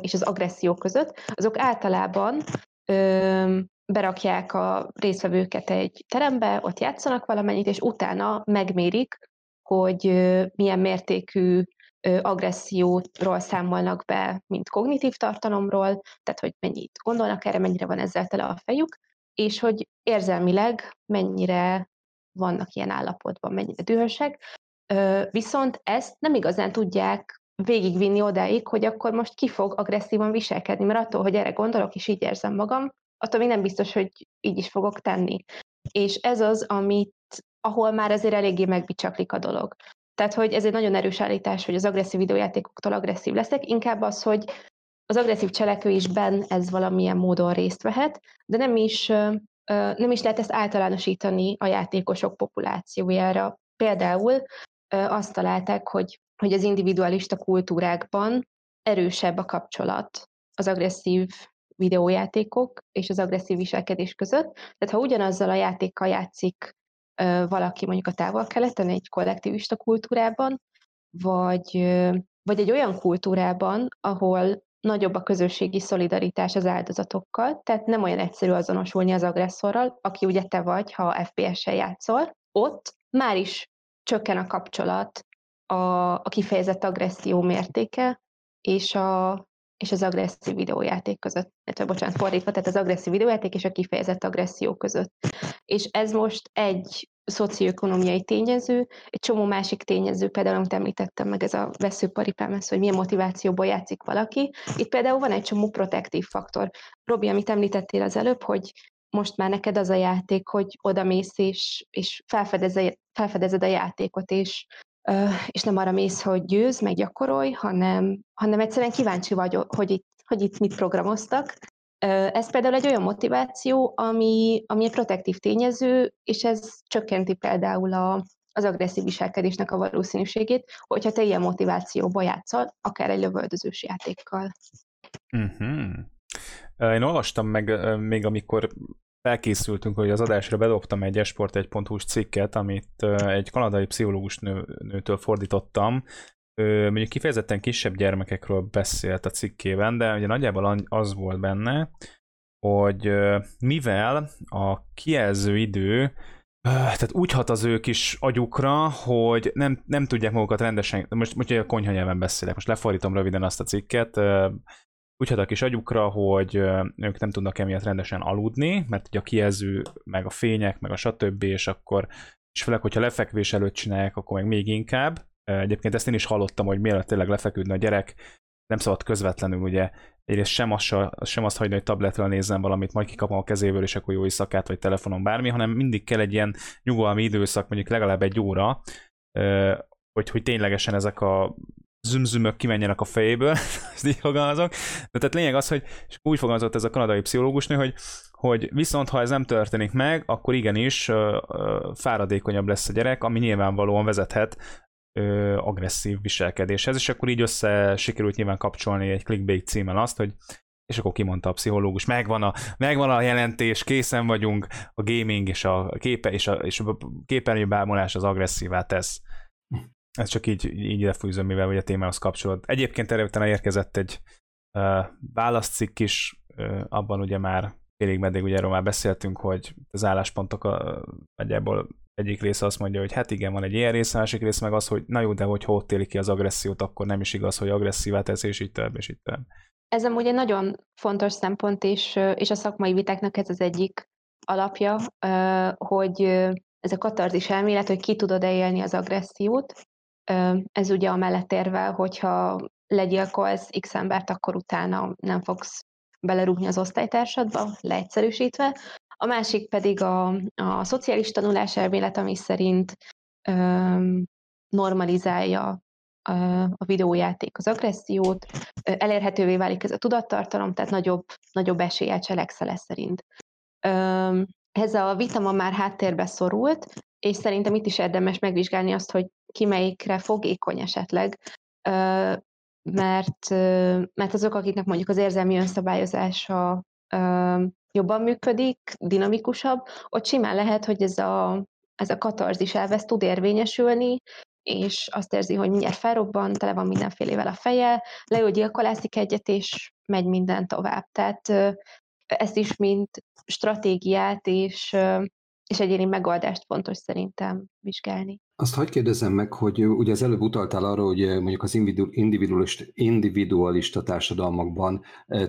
és az agresszió között, azok általában berakják a résztvevőket egy terembe, ott játszanak valamennyit, és utána megmérik, hogy milyen mértékű agresszióról számolnak be, mint kognitív tartalomról, tehát hogy mennyit gondolnak erre, mennyire van ezzel tele a fejük, és hogy érzelmileg mennyire vannak ilyen állapotban, mennyire dühösek. Viszont ezt nem igazán tudják végigvinni odáig, hogy akkor most ki fog agresszívan viselkedni, mert attól, hogy erre gondolok, és így érzem magam, attól még nem biztos, hogy így is fogok tenni. És ez az, amit, ahol már azért eléggé megbicsaklik a dolog. Tehát, hogy ez egy nagyon erős állítás, hogy az agresszív videójátékoktól agresszív leszek, inkább az, hogy az agresszív cselekvésben ez valamilyen módon részt vehet, de nem is, nem is lehet ezt általánosítani a játékosok populációjára. Például azt találták, hogy, hogy az individualista kultúrákban erősebb a kapcsolat az agresszív videójátékok és az agresszív viselkedés között. Tehát ha ugyanazzal a játékkal játszik valaki mondjuk a távol-keleten, egy kollektivista kultúrában, vagy, vagy egy olyan kultúrában, ahol nagyobb a közösségi szolidaritás az áldozatokkal, tehát nem olyan egyszerű azonosulni az agresszorral, aki ugye te vagy, ha FPS-sel játszol, ott már is csökken a kapcsolat a, a kifejezett agresszió mértéke és, a, és az agresszív videójáték között, illetve bocsánat, fordítva, tehát az agresszív videójáték és a kifejezett agresszió között. És ez most egy szocioekonomiai tényező, egy csomó másik tényező, például amit említettem meg, ez a veszőparipám, ez, hogy milyen motivációból játszik valaki. Itt például van egy csomó protektív faktor. Robi, amit említettél az előbb, hogy most már neked az a játék, hogy odamész és, és felfedezed, a játékot, és, és nem arra mész, hogy győz, meg gyakorolj, hanem, hanem egyszerűen kíváncsi vagy, hogy itt, hogy itt mit programoztak, ez például egy olyan motiváció, ami, ami egy protektív tényező, és ez csökkenti például a, az agresszív viselkedésnek a valószínűségét, hogyha te ilyen motivációba játszol, akár egy lövöldözős játékkal. Uh-huh. Én olvastam meg még, amikor felkészültünk, hogy az adásra bedobtam egy esport 1.hu-s cikket, amit egy kanadai pszichológus nő, nőtől fordítottam, mondjuk kifejezetten kisebb gyermekekről beszélt a cikkében, de ugye nagyjából az volt benne, hogy mivel a kijelző idő tehát úgy hat az ő kis agyukra, hogy nem, nem tudják magukat rendesen, most, most a konyha nyelven beszélek, most lefordítom röviden azt a cikket, úgy hat a kis agyukra, hogy ők nem tudnak emiatt rendesen aludni, mert ugye a kijelző, meg a fények, meg a stb. és akkor, és főleg, hogyha lefekvés előtt csinálják, akkor meg még inkább, Egyébként ezt én is hallottam, hogy mielőtt tényleg lefeküdne a gyerek, nem szabad közvetlenül ugye egyrészt sem azt, sem azt hagyni, hogy tabletről nézzem valamit, majd kikapom a kezéből, és akkor jó éjszakát, vagy telefonon bármi, hanem mindig kell egy ilyen nyugalmi időszak, mondjuk legalább egy óra, hogy, hogy ténylegesen ezek a zümzümök kimenjenek a fejéből, *laughs* ezt így fogalmazok. De tehát lényeg az, hogy és úgy fogalmazott ez a kanadai pszichológusnő, hogy, hogy viszont ha ez nem történik meg, akkor igenis fáradékonyabb lesz a gyerek, ami nyilvánvalóan vezethet ö, agresszív viselkedéshez, és akkor így össze sikerült nyilván kapcsolni egy clickbait címmel azt, hogy és akkor kimondta a pszichológus, megvan a, megvan a jelentés, készen vagyunk, a gaming és a, képe, és a, és a képernyőbámulás az agresszívá tesz. Ez csak így, így lefűzöm, mivel ugye a témához kapcsolód. Egyébként erre utána érkezett egy uh, válaszcikk is, uh, abban ugye már félig meddig ugye erről már beszéltünk, hogy az álláspontok a, nagyjából egyik része azt mondja, hogy hát igen, van egy ilyen része, másik része meg az, hogy na jó, de hogy ott éli ki az agressziót, akkor nem is igaz, hogy agresszívá tesz, és így tovább, és így tovább. Ez amúgy egy nagyon fontos szempont, és, és a szakmai vitáknak ez az egyik alapja, hogy ez a katarzis elmélet, hogy ki tudod-e élni az agressziót. Ez ugye amellett érvel, hogyha legyilkolsz X embert, akkor utána nem fogsz belerúgni az osztálytársadba, leegyszerűsítve. A másik pedig a, a szociális tanulás elmélet, ami szerint öm, normalizálja a, a videójáték az agressziót, elérhetővé válik ez a tudattartalom, tehát nagyobb, nagyobb eséllyel cselekszel szerint. Öm, ez a vita ma már háttérbe szorult, és szerintem itt is érdemes megvizsgálni azt, hogy ki melyikre fogékony esetleg, mert, mert azok, akiknek mondjuk az érzelmi önszabályozása jobban működik, dinamikusabb, ott simán lehet, hogy ez a, ez a katarzis elvesz tud érvényesülni, és azt érzi, hogy mindjárt felrobban, tele van mindenfélével a feje, leül gyilkolászik egyet, és megy minden tovább. Tehát ezt is, mint stratégiát és, és egyéni megoldást fontos szerintem vizsgálni. Azt hagyd kérdezem meg, hogy ugye az előbb utaltál arra, hogy mondjuk az individualista, individualista társadalmakban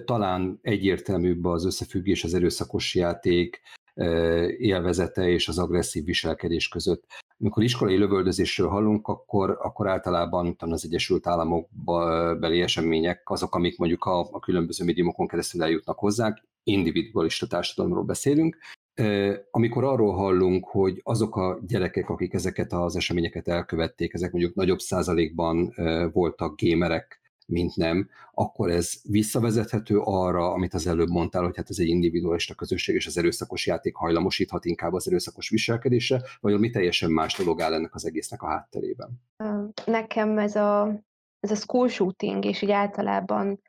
talán egyértelműbb az összefüggés az erőszakos játék élvezete és az agresszív viselkedés között. Amikor iskolai lövöldözésről hallunk, akkor, akkor általában az Egyesült Államok beli események azok, amik mondjuk a, a különböző médiumokon keresztül eljutnak hozzánk, individualista társadalomról beszélünk, amikor arról hallunk, hogy azok a gyerekek, akik ezeket az eseményeket elkövették, ezek mondjuk nagyobb százalékban voltak gémerek, mint nem, akkor ez visszavezethető arra, amit az előbb mondtál, hogy hát ez egy individualista közösség, és az erőszakos játék hajlamosíthat inkább az erőszakos viselkedésre, vagy mi teljesen más dolog áll ennek az egésznek a hátterében? Nekem ez a, ez a school shooting, és így általában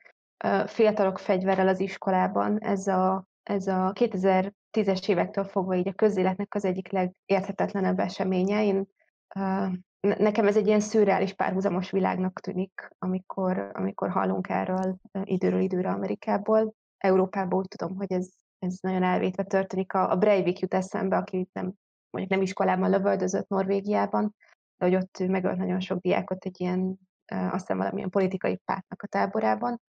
fiatalok fegyverrel az iskolában, ez a, ez a 2010-es évektől fogva így a közéletnek az egyik legérthetetlenebb eseménye. Én, nekem ez egy ilyen szürreális párhuzamos világnak tűnik, amikor, amikor hallunk erről időről időre Amerikából. Európában úgy tudom, hogy ez, ez nagyon elvétve történik. A, a Breivik jut eszembe, aki nem, mondjuk nem iskolában lövöldözött Norvégiában, de hogy ott megölt nagyon sok diákot egy ilyen, azt hiszem valamilyen politikai pártnak a táborában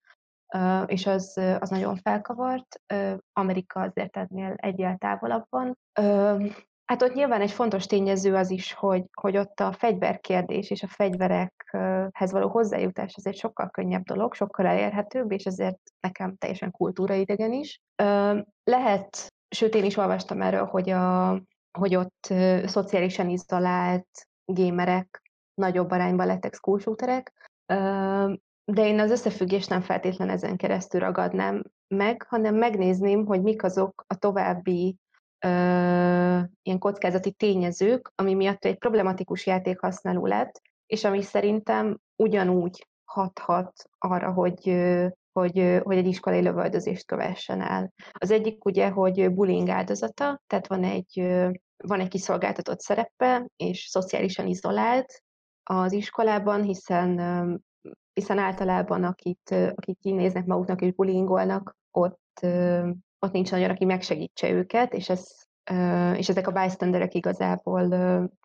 és az, az nagyon felkavart. Amerika azért ennél egyel távolabb van. Hát ott nyilván egy fontos tényező az is, hogy, hogy ott a fegyverkérdés és a fegyverekhez való hozzájutás az egy sokkal könnyebb dolog, sokkal elérhetőbb, és ezért nekem teljesen kultúraidegen is. Lehet, sőt én is olvastam erről, hogy, a, hogy ott szociálisan izolált gémerek nagyobb arányban lettek school shooterek, de én az összefüggést nem feltétlen ezen keresztül ragadnám meg, hanem megnézném, hogy mik azok a további ö, ilyen kockázati tényezők, ami miatt egy problematikus játék használó lett, és ami szerintem ugyanúgy hathat arra, hogy, hogy, hogy egy iskolai lövöldözést kövessen el. Az egyik ugye, hogy bullying áldozata, tehát van egy, van egy kiszolgáltatott szerepe, és szociálisan izolált az iskolában, hiszen hiszen általában akit, akik kinéznek maguknak és bullyingolnak, ott, ott nincs nagyon, aki megsegítse őket, és, ez, és ezek a bystanderek igazából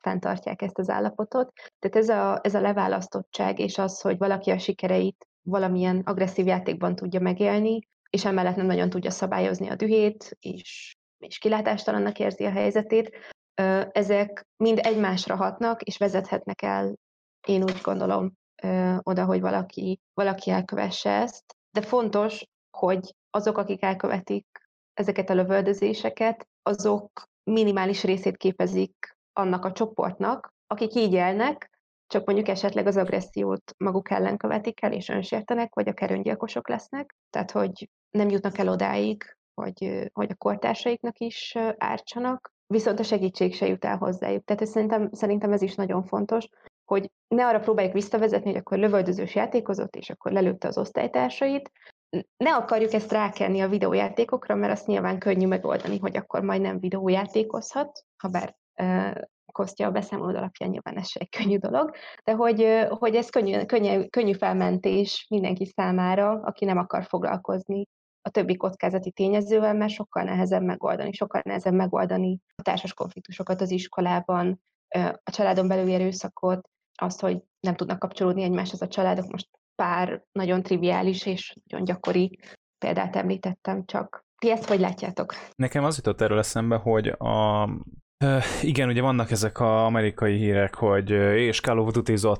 fenntartják ezt az állapotot. Tehát ez a, ez a leválasztottság, és az, hogy valaki a sikereit valamilyen agresszív játékban tudja megélni, és emellett nem nagyon tudja szabályozni a dühét, és, és kilátástalannak érzi a helyzetét, ezek mind egymásra hatnak, és vezethetnek el, én úgy gondolom, ö, oda, hogy valaki, valaki elkövesse ezt, de fontos, hogy azok, akik elkövetik ezeket a lövöldözéseket, azok minimális részét képezik annak a csoportnak, akik így élnek, csak mondjuk esetleg az agressziót maguk ellen követik el, és önsértenek, vagy akár öngyilkosok lesznek, tehát hogy nem jutnak el odáig, hogy, hogy a kortársaiknak is ártsanak, viszont a segítség se jut el hozzájuk. Tehát szerintem, szerintem ez is nagyon fontos, hogy ne arra próbáljuk visszavezetni, hogy akkor lövöldözős játékozott, és akkor lelőtte az osztálytársait. Ne akarjuk ezt rákelni a videójátékokra, mert azt nyilván könnyű megoldani, hogy akkor majd nem videójátékozhat, ha bár Kostya a beszámolód alapján nyilván ez se egy könnyű dolog, de hogy, hogy ez könnyű, könnyű, könnyű felmentés mindenki számára, aki nem akar foglalkozni a többi kockázati tényezővel, mert sokkal nehezebb megoldani, sokkal nehezebb megoldani a társas konfliktusokat az iskolában, a családon belüli erőszakot, azt, hogy nem tudnak kapcsolódni egymáshoz a családok. Most pár nagyon triviális és nagyon gyakori példát említettem csak. Ti ezt hogy látjátok? Nekem az jutott erről eszembe, hogy a Uh, igen, ugye vannak ezek az amerikai hírek, hogy és Call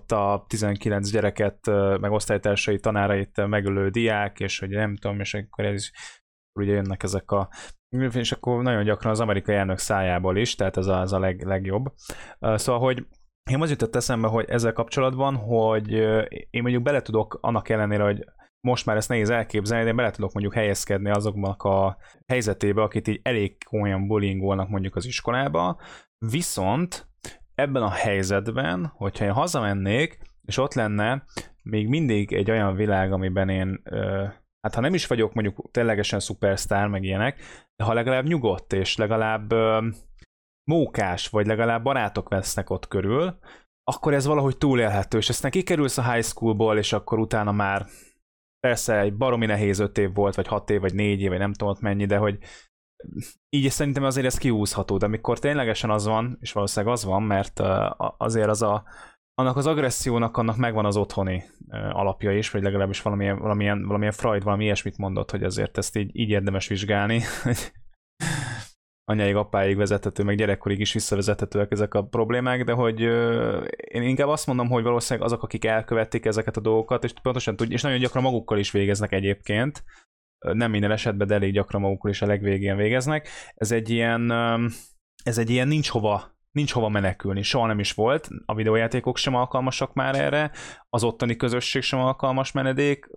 a 19 gyereket, meg osztálytársai tanárait megölő diák, és hogy nem tudom, és akkor ez is, ugye jönnek ezek a és akkor nagyon gyakran az amerikai elnök szájából is, tehát ez a, az a leg, legjobb. Uh, szóval, hogy én az jutott eszembe, hogy ezzel kapcsolatban, hogy én mondjuk bele tudok annak ellenére, hogy most már ezt nehéz elképzelni, de én bele tudok mondjuk helyezkedni azoknak a helyzetébe, akit így elég komolyan bullyingolnak mondjuk az iskolába, viszont ebben a helyzetben, hogyha én hazamennék, és ott lenne még mindig egy olyan világ, amiben én, hát ha nem is vagyok mondjuk ténylegesen szupersztár, meg ilyenek, de ha legalább nyugodt, és legalább mókás, vagy legalább barátok vesznek ott körül, akkor ez valahogy túlélhető, és aztán kikerülsz a high schoolból, és akkor utána már persze egy baromi nehéz öt év volt, vagy hat év, vagy négy év, vagy nem tudom mennyi, de hogy így szerintem azért ez kiúzható, de amikor ténylegesen az van, és valószínűleg az van, mert azért az a, annak az agressziónak annak megvan az otthoni alapja is, vagy legalábbis valamilyen, valamilyen, valamilyen Freud valami ilyesmit mondott, hogy azért ezt így, így érdemes vizsgálni, *laughs* anyáig, apáig vezethető, meg gyerekkorig is visszavezethetőek ezek a problémák, de hogy én inkább azt mondom, hogy valószínűleg azok, akik elkövették ezeket a dolgokat, és pontosan tudják, és nagyon gyakran magukkal is végeznek egyébként, nem minden esetben, de elég gyakran magukkal is a legvégén végeznek. Ez egy ilyen, ez egy ilyen nincs hova nincs hova menekülni, soha nem is volt, a videójátékok sem alkalmasak már erre, az ottani közösség sem alkalmas menedék,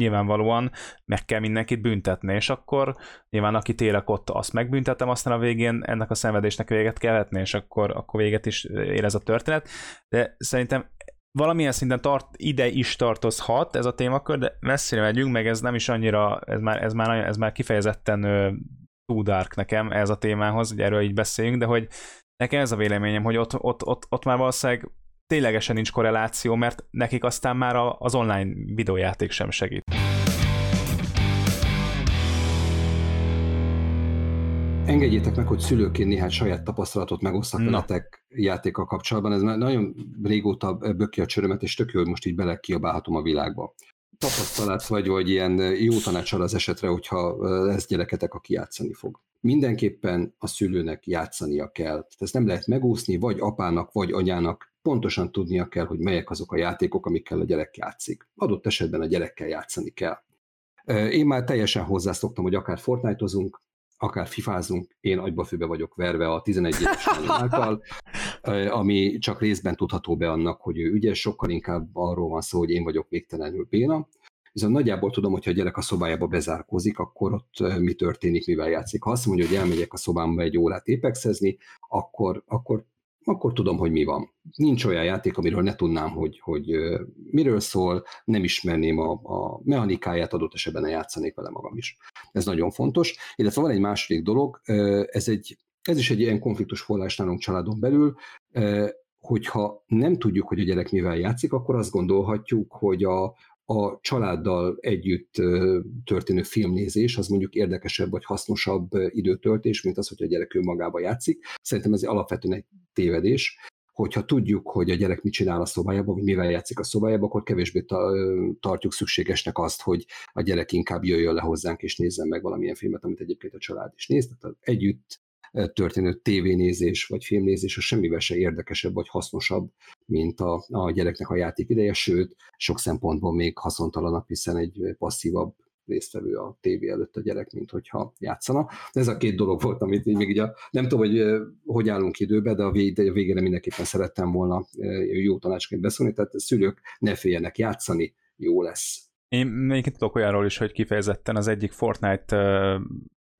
nyilvánvalóan meg kell mindenkit büntetni, és akkor nyilván aki télek ott, azt megbüntetem, aztán a végén ennek a szenvedésnek véget kell vetni, és akkor, akkor véget is ér ez a történet. De szerintem valamilyen szinten tart, ide is tartozhat ez a témakör, de messzire megyünk, meg ez nem is annyira, ez már, ez már, ez már kifejezetten too dark nekem ez a témához, hogy erről így beszéljünk, de hogy nekem ez a véleményem, hogy ott, ott, ott, ott már valószínűleg ténylegesen nincs korreláció, mert nekik aztán már az online videójáték sem segít. Engedjétek meg, hogy szülőként néhány saját tapasztalatot megosztak veletek játékkal kapcsolatban. Ez már nagyon régóta böki a csörömet, és tök jó, hogy most így belekiabálhatom a világba. Tapasztalat vagy, vagy ilyen jó tanácsal az esetre, hogyha lesz gyereketek, aki játszani fog. Mindenképpen a szülőnek játszania kell. Tehát ezt nem lehet megúszni, vagy apának, vagy anyának pontosan tudnia kell, hogy melyek azok a játékok, amikkel a gyerek játszik. Adott esetben a gyerekkel játszani kell. Én már teljesen hozzászoktam, hogy akár Fortnite-ozunk, akár fifázunk, én agybafőbe vagyok verve a 11 éves *laughs* által, ami csak részben tudható be annak, hogy ő ügyes, sokkal inkább arról van szó, hogy én vagyok végtelenül béna. Viszont nagyjából tudom, hogyha a gyerek a szobájába bezárkózik, akkor ott mi történik, mivel játszik. Ha azt mondja, hogy elmegyek a szobámba egy órát épexezni, akkor, akkor akkor tudom, hogy mi van. Nincs olyan játék, amiről ne tudnám, hogy, hogy miről szól, nem ismerném a, a mechanikáját, adott esetben játszanék vele magam is. Ez nagyon fontos. Illetve van egy második dolog, ez, egy, ez is egy ilyen konfliktus forrás nálunk családon belül, hogyha nem tudjuk, hogy a gyerek mivel játszik, akkor azt gondolhatjuk, hogy a, a családdal együtt történő filmnézés az mondjuk érdekesebb vagy hasznosabb időtöltés, mint az, hogy a gyerek önmagába játszik. Szerintem ez alapvetően egy tévedés, hogyha tudjuk, hogy a gyerek mit csinál a szobájában, vagy mivel játszik a szobájában, akkor kevésbé tartjuk szükségesnek azt, hogy a gyerek inkább jöjjön le hozzánk és nézzen meg valamilyen filmet, amit egyébként a család is néz. Tehát együtt történő tévénézés vagy filmnézés az semmivel se érdekesebb vagy hasznosabb, mint a, a gyereknek a játék ideje, sőt, sok szempontból még haszontalanabb, hiszen egy passzívabb résztvevő a tévé előtt a gyerek, mint hogyha játszana. Ez a két dolog volt, amit így még így a, nem tudom, hogy hogy állunk időbe, de a, a végére mindenképpen szerettem volna jó tanácsként beszélni, tehát a szülők ne féljenek játszani, jó lesz. Én még tudok olyanról is, hogy kifejezetten az egyik Fortnite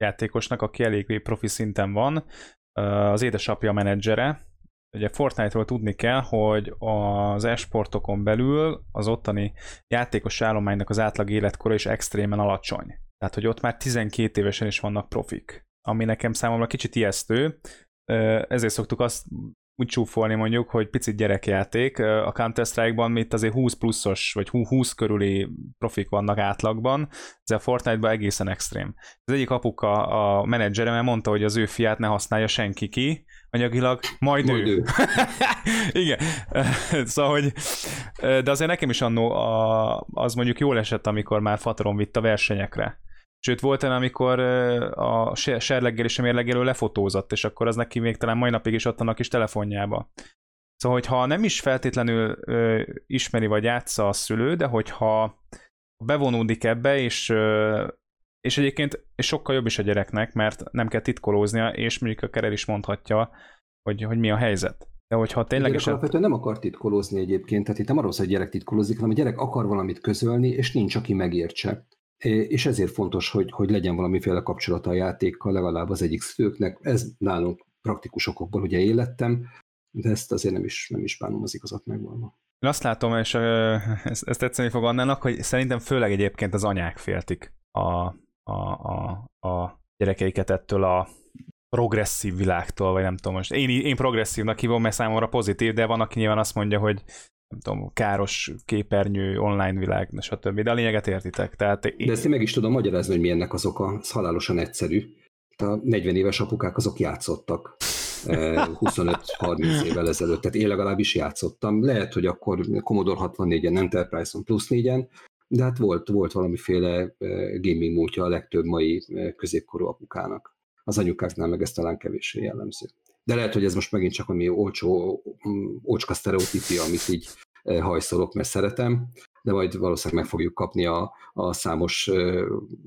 játékosnak, aki eléggé profi szinten van, az édesapja menedzsere. Ugye Fortnite-ról tudni kell, hogy az esportokon belül az ottani játékos állománynak az átlag életkora is extrémen alacsony. Tehát, hogy ott már 12 évesen is vannak profik, ami nekem számomra kicsit ijesztő, ezért szoktuk azt úgy csúfolni mondjuk, hogy picit gyerekjáték. A Counter-Strike-ban itt azért 20 pluszos, vagy 20 körüli profik vannak átlagban, ez a Fortnite-ban egészen extrém. Az egyik apuka a menedzserem mondta, hogy az ő fiát ne használja senki ki, anyagilag, majd, majd ő. ő. *laughs* Igen. szóval, hogy de azért nekem is annó a, az mondjuk jól esett, amikor már Fataron vitt a versenyekre Sőt, volt olyan, amikor a serleggel és a mérleggel lefotózott, és akkor az neki még talán mai napig is ott a kis telefonjába. Szóval, hogyha nem is feltétlenül ö, ismeri vagy játsza a szülő, de hogyha bevonódik ebbe, és, ö, és egyébként és sokkal jobb is a gyereknek, mert nem kell titkolóznia, és mondjuk a kerer is mondhatja, hogy, hogy mi a helyzet. De hogyha tényleg is... alapvetően nem akar titkolózni egyébként, tehát itt nem arról hogy a gyerek titkolózik, hanem a gyerek akar valamit közölni, és nincs, aki megértse. És ezért fontos, hogy, hogy legyen valamiféle kapcsolata a játékkal, legalább az egyik szülőknek. Ez nálunk praktikus okokból ugye élettem, de ezt azért nem is, nem is bánom az igazat megvalva. Én azt látom, és ezt, *laughs* ezt tetszeni fog annának, hogy szerintem főleg egyébként az anyák féltik a, a, a, a gyerekeiket ettől a progresszív világtól, vagy nem tudom most. Én, én progresszívnak hívom, mert számomra pozitív, de van, aki nyilván azt mondja, hogy nem tudom, káros képernyő, online világ, stb. De a lényeget értitek. Tehát én... De ezt én meg is tudom magyarázni, hogy mi ennek az oka. Ez halálosan egyszerű. A 40 éves apukák azok játszottak. 25-30 évvel ezelőtt, tehát én legalábbis játszottam. Lehet, hogy akkor Commodore 64-en, Enterprise-on plusz 4-en, de hát volt, volt valamiféle gaming múltja a legtöbb mai középkorú apukának. Az anyukáknál meg ez talán kevéssé jellemző. De lehet, hogy ez most megint csak ami olcsó, mm, ócska sztereotípia, amit így hajszolok, mert szeretem, de majd valószínűleg meg fogjuk kapni a, a számos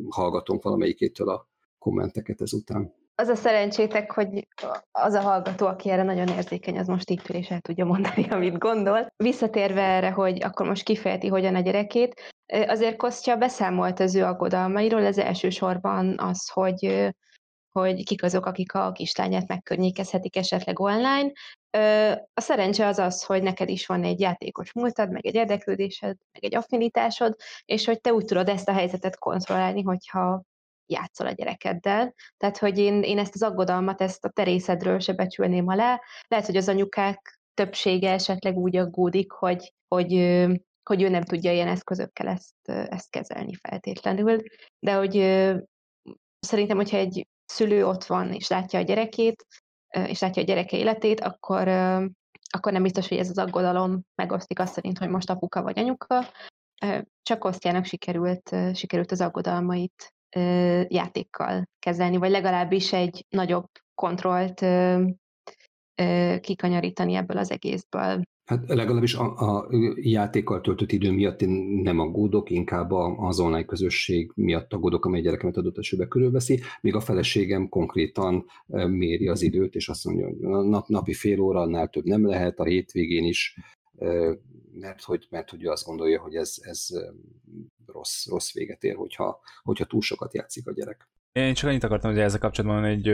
hallgatónk valamelyikétől a kommenteket ezután az a szerencsétek, hogy az a hallgató, aki erre nagyon érzékeny, az most itt ül és el tudja mondani, amit gondol. Visszatérve erre, hogy akkor most kifejti hogyan a gyerekét, azért Kostya beszámolt az ő aggodalmairól, ez elsősorban az, hogy hogy kik azok, akik a kislányát megkörnyékezhetik esetleg online. A szerencse az az, hogy neked is van egy játékos múltad, meg egy érdeklődésed, meg egy affinitásod, és hogy te úgy tudod ezt a helyzetet kontrollálni, hogyha játszol a gyerekeddel. Tehát, hogy én, én ezt az aggodalmat, ezt a terészedről se becsülném alá. Lehet, hogy az anyukák többsége esetleg úgy aggódik, hogy, hogy, hogy ő nem tudja ilyen eszközökkel ezt, ezt kezelni feltétlenül. De hogy szerintem, hogyha egy szülő ott van, és látja a gyerekét, és látja a gyereke életét, akkor, akkor nem biztos, hogy ez az aggodalom megosztik azt szerint, hogy most apuka vagy anyuka, csak Osztjának sikerült, sikerült az aggodalmait játékkal kezelni, vagy legalábbis egy nagyobb kontrollt kikanyarítani ebből az egészből. Hát legalábbis a, a játékkal töltött idő miatt én nem aggódok, inkább az online közösség miatt aggódok, amely gyerekemet adott esetben körülveszi, míg a feleségem konkrétan méri az időt, és azt mondja, hogy nap, napi fél óra, annál több nem lehet, a hétvégén is, mert hogy, mert hogy ő azt gondolja, hogy ez, ez rossz, rossz véget ér, hogyha, hogyha túl sokat játszik a gyerek. Én csak annyit akartam, hogy ezzel kapcsolatban, hogy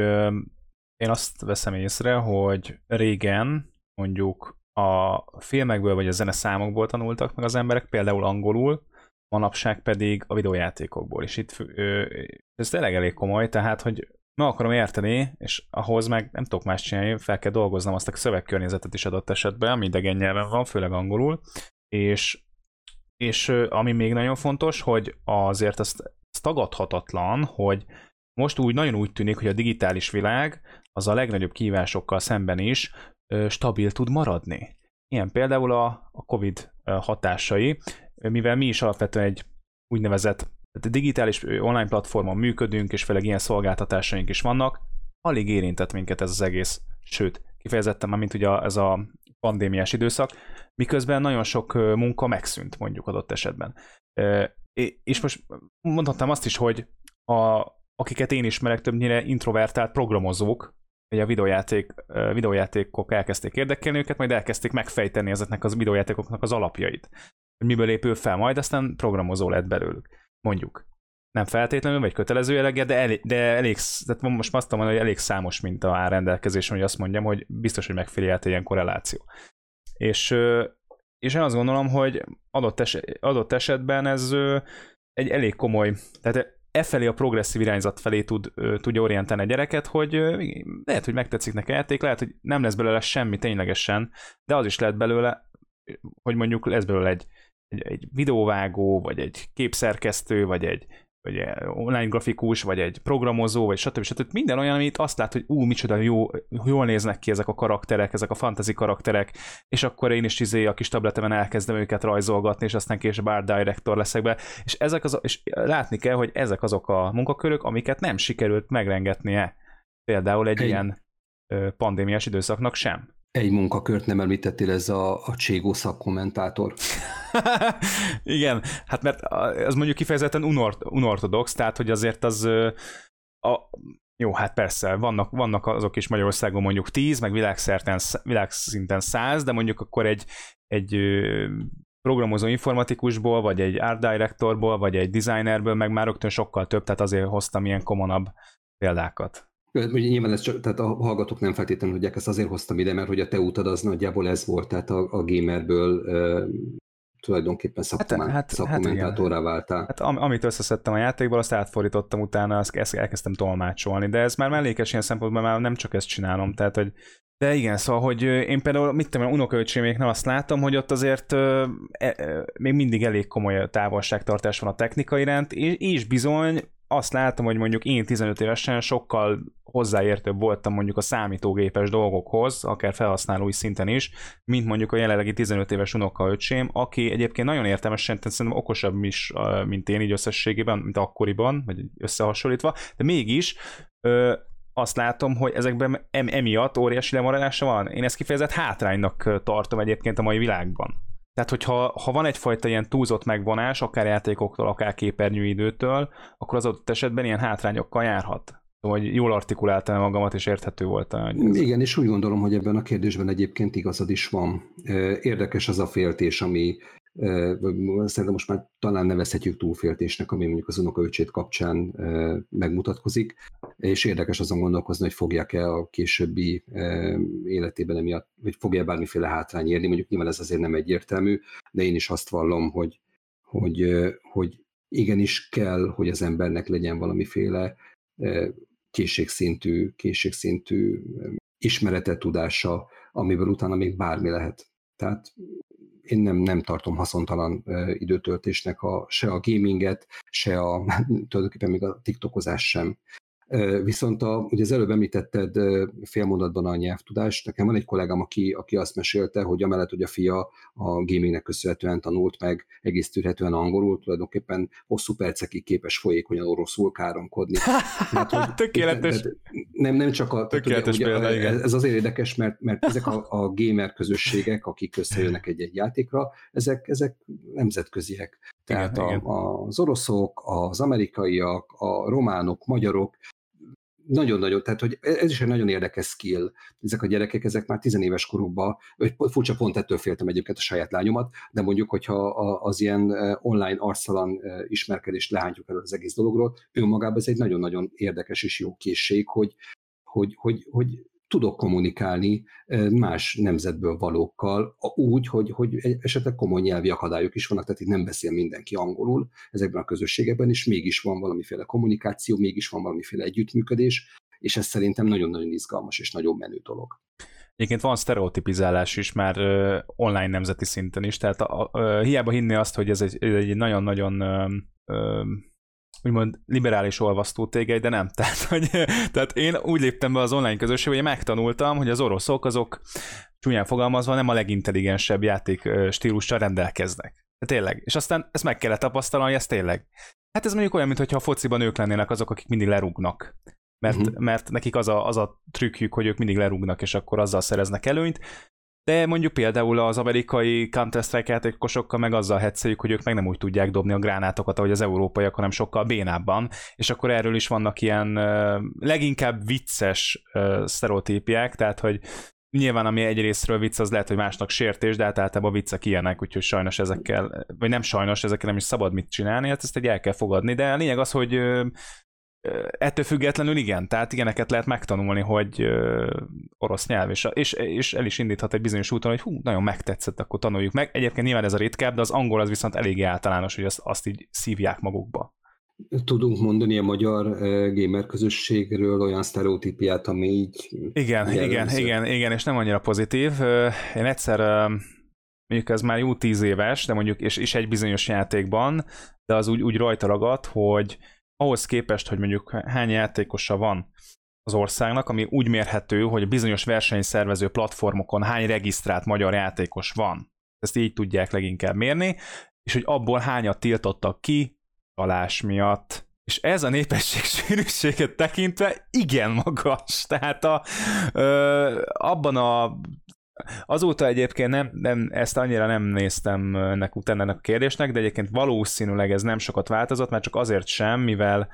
én azt veszem észre, hogy régen mondjuk a filmekből vagy a zeneszámokból tanultak meg az emberek, például angolul, manapság pedig a videójátékokból. És itt ez tényleg elég komoly, tehát, hogy meg akarom érteni, és ahhoz meg nem tudok más csinálni, fel kell dolgoznom azt a szövegkörnyezetet is adott esetben, ami idegen nyelven van, főleg angolul, és, és ami még nagyon fontos, hogy azért ezt, ez tagadhatatlan, hogy most úgy nagyon úgy tűnik, hogy a digitális világ az a legnagyobb kívásokkal szemben is stabil tud maradni. Ilyen például a, a COVID hatásai, mivel mi is alapvetően egy úgynevezett digitális online platformon működünk, és főleg ilyen szolgáltatásaink is vannak, alig érintett minket ez az egész, sőt, kifejezetten már, mint ugye ez a pandémiás időszak, miközben nagyon sok munka megszűnt mondjuk adott esetben. És most mondhatnám azt is, hogy a, akiket én ismerek, többnyire introvertált programozók, hogy a videójáték, videójátékok elkezdték érdekelni őket, majd elkezdték megfejteni ezeknek az videójátékoknak az alapjait. Hogy miből épül fel, majd aztán programozó lett belőlük. Mondjuk. Nem feltétlenül, vagy kötelező jelleggel, de elég, de elég tehát most azt mondom, hogy elég számos mint a rendelkezés, hogy azt mondjam, hogy biztos, hogy megfigyelte ilyen korreláció. És, és én azt gondolom, hogy adott, es, adott esetben ez egy elég komoly, tehát e felé a progresszív irányzat felé tud, tudja orientálni a gyereket, hogy lehet, hogy megtetszik neki játék, lehet, hogy nem lesz belőle semmi ténylegesen, de az is lehet belőle, hogy mondjuk lesz belőle egy, egy, egy videóvágó, vagy egy képszerkesztő, vagy egy, vagy online grafikus, vagy egy programozó, vagy stb. stb. Minden olyan, amit azt lát, hogy ú, micsoda jó, jól néznek ki ezek a karakterek, ezek a fantasy karakterek, és akkor én is izé a kis tabletemen elkezdem őket rajzolgatni, és aztán később art director leszek be. És, ezek az, és látni kell, hogy ezek azok a munkakörök, amiket nem sikerült megrengetnie. Például egy, egy ilyen pandémiás időszaknak sem. Egy munkakört nem említettél, ez a, a Cségó szakkommentátor. *laughs* Igen, hát mert az mondjuk kifejezetten unort, unortodox, tehát hogy azért az a, jó, hát persze, vannak, vannak azok is Magyarországon mondjuk 10, meg világszerten, világszinten 100, de mondjuk akkor egy, egy programozó informatikusból, vagy egy art directorból, vagy egy designerből, meg már rögtön sokkal több, tehát azért hoztam ilyen komonabb példákat. Nyilván ez csak, tehát a hallgatók nem feltétlenül tudják, ezt azért hoztam ide, mert hogy a te utad az nagyjából ez volt, tehát a, a gamerből tulajdonképpen szakkomán, hát, hát, szakkommentátorrá hát váltál. Hát am, amit összeszedtem a játékból, azt átfordítottam utána, azt, ezt elkezdtem tolmácsolni, de ez már mellékes ilyen szempontból, már nem csak ezt csinálom, tehát hogy de igen, szóval, hogy én például, mit tudom, unokaöcséméknél azt látom, hogy ott azért e, e, még mindig elég komoly távolságtartás van a technika iránt, és, és bizony azt látom, hogy mondjuk én 15 évesen sokkal hozzáértőbb voltam mondjuk a számítógépes dolgokhoz, akár felhasználói szinten is, mint mondjuk a jelenlegi 15 éves unokaöcsém, aki egyébként nagyon értelmesen, szerintem okosabb is, mint én így összességében, mint akkoriban, vagy összehasonlítva, de mégis ö, azt látom, hogy ezekben em, emiatt óriási lemaradása van. Én ezt kifejezett hátránynak tartom egyébként a mai világban. Tehát, hogyha ha van egyfajta ilyen túlzott megvonás, akár játékoktól, akár képernyőidőtől, akkor az adott esetben ilyen hátrányokkal járhat. Szóval, hogy jól artikuláltam magamat, és érthető volt. Igen, és úgy gondolom, hogy ebben a kérdésben egyébként igazad is van. Érdekes az a féltés, ami szerintem most már talán nevezhetjük túlféltésnek, ami mondjuk az unokaöcsét kapcsán megmutatkozik, és érdekes azon gondolkozni, hogy fogják-e a későbbi életében emiatt, vagy fogja bármiféle hátrány érni, mondjuk nyilván ez azért nem egyértelmű, de én is azt vallom, hogy, hogy, hogy igenis kell, hogy az embernek legyen valamiféle készségszintű, készségszintű ismerete, tudása, amiből utána még bármi lehet. Tehát én nem, nem tartom haszontalan időtöltésnek a, se a gaminget, se a, *laughs* tulajdonképpen még a tiktokozás sem. Viszont a, ugye az előbb említetted félmondatban a nyelvtudást. Nekem van egy kollégám, aki, aki azt mesélte, hogy amellett, hogy a fia a gamingnek köszönhetően tanult meg egész tűrhetően angolul, tulajdonképpen hosszú percekig képes folyékonyan oroszul káromkodni. *laughs* Hát, hogy, Tökéletes. Nem, nem csak a... Tökéletes ugye, példa, Ez azért érdekes, mert, mert ezek a, a gamer közösségek, akik összejönnek egy-egy játékra, ezek, ezek nemzetköziek. Tehát igen, a, igen. az oroszok, az amerikaiak, a románok, magyarok, nagyon-nagyon, tehát hogy ez is egy nagyon érdekes skill. Ezek a gyerekek, ezek már tizenéves korukban, vagy furcsa pont ettől féltem egyébként a saját lányomat, de mondjuk, hogyha az ilyen online arcalan ismerkedést lehántjuk el az egész dologról, önmagában ez egy nagyon-nagyon érdekes és jó készség, hogy, hogy, hogy, hogy tudok kommunikálni más nemzetből valókkal, úgy, hogy, hogy esetleg komoly nyelvi akadályok is vannak, tehát itt nem beszél mindenki angolul ezekben a közösségekben, és mégis van valamiféle kommunikáció, mégis van valamiféle együttműködés, és ez szerintem nagyon-nagyon izgalmas és nagyon menő dolog. Egyébként van sztereotipizálás is már uh, online nemzeti szinten is, tehát a, uh, hiába hinni azt, hogy ez egy, egy nagyon-nagyon úgymond liberális olvasztó tégely, de nem. *laughs* Tehát, hogy, tehát én úgy léptem be az online közösségbe, hogy megtanultam, hogy az oroszok azok csúnyán fogalmazva nem a legintelligensebb játék stílussal rendelkeznek. De tényleg. És aztán ezt meg kellett tapasztalni, hogy ez tényleg. Hát ez mondjuk olyan, mintha a fociban ők lennének azok, akik mindig lerúgnak. Mert, uh-huh. mert nekik az a, az a trükkjük, hogy ők mindig lerúgnak, és akkor azzal szereznek előnyt de mondjuk például az amerikai Counter-Strike játékosokkal meg azzal hetszeljük, hogy ők meg nem úgy tudják dobni a gránátokat, ahogy az európaiak, hanem sokkal bénábban, és akkor erről is vannak ilyen leginkább vicces uh, sztereotípiák, tehát hogy Nyilván, ami egy részről vicc, az lehet, hogy másnak sértés, de hát általában viccek ilyenek, úgyhogy sajnos ezekkel, vagy nem sajnos, ezekkel nem is szabad mit csinálni, hát ezt egy el kell fogadni, de a lényeg az, hogy ettől függetlenül igen, tehát ilyeneket lehet megtanulni, hogy orosz nyelv, és, és, és el is indíthat egy bizonyos úton, hogy hú, nagyon megtetszett, akkor tanuljuk meg. Egyébként nyilván ez a ritkább, de az angol az viszont eléggé általános, hogy azt, azt így szívják magukba. Tudunk mondani a magyar gamer közösségről olyan sztereotípiát, ami így... Igen, igen, igen, igen, és nem annyira pozitív. Én egyszer mondjuk ez már jó tíz éves, de mondjuk, és, és egy bizonyos játékban, de az úgy, úgy rajta ragadt, hogy ahhoz képest, hogy mondjuk hány játékosa van az országnak, ami úgy mérhető, hogy bizonyos versenyszervező platformokon hány regisztrált magyar játékos van. Ezt így tudják leginkább mérni, és hogy abból hányat tiltottak ki talás miatt. És ez a népesség *laughs* sűrűséget tekintve igen magas. Tehát a, ö, abban a Azóta egyébként nem, nem, ezt annyira nem néztem ennek utána ennek a kérdésnek, de egyébként valószínűleg ez nem sokat változott, mert csak azért sem, mivel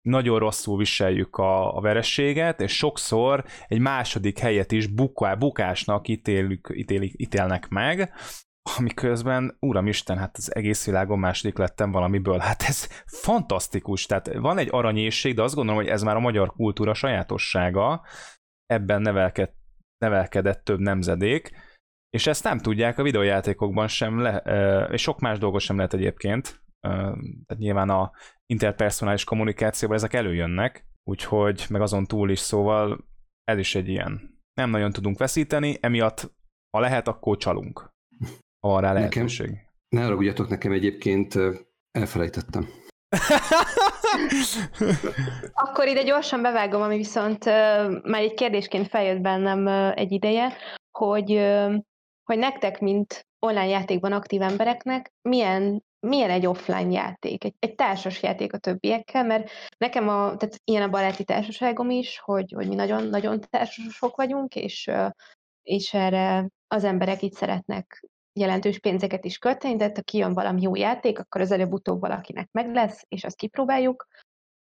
nagyon rosszul viseljük a, a verességet, és sokszor egy második helyet is buká, bukásnak ítélük, ítélik, ítélnek meg, amiközben, uramisten, hát az egész világon második lettem valamiből. Hát ez fantasztikus, tehát van egy aranyészség, de azt gondolom, hogy ez már a magyar kultúra sajátossága, ebben nevelkedett nevelkedett több nemzedék, és ezt nem tudják a videójátékokban sem, le, és sok más dolgot sem lehet egyébként, tehát nyilván a interpersonális kommunikációban ezek előjönnek, úgyhogy meg azon túl is, szóval ez is egy ilyen. Nem nagyon tudunk veszíteni, emiatt ha lehet, akkor csalunk. Ha van rá lehetőség. Nekem, ne haragudjatok, nekem egyébként elfelejtettem. Akkor ide gyorsan bevágom, ami viszont már egy kérdésként feljött bennem egy ideje, hogy, hogy nektek, mint online játékban aktív embereknek, milyen, milyen egy offline játék, egy, egy társas játék a többiekkel, mert nekem a, tehát ilyen a baráti társaságom is, hogy, hogy mi nagyon-nagyon társasok vagyunk, és, és erre az emberek itt szeretnek jelentős pénzeket is költeni, de ha kijön valami jó játék, akkor az előbb-utóbb valakinek meg lesz, és azt kipróbáljuk,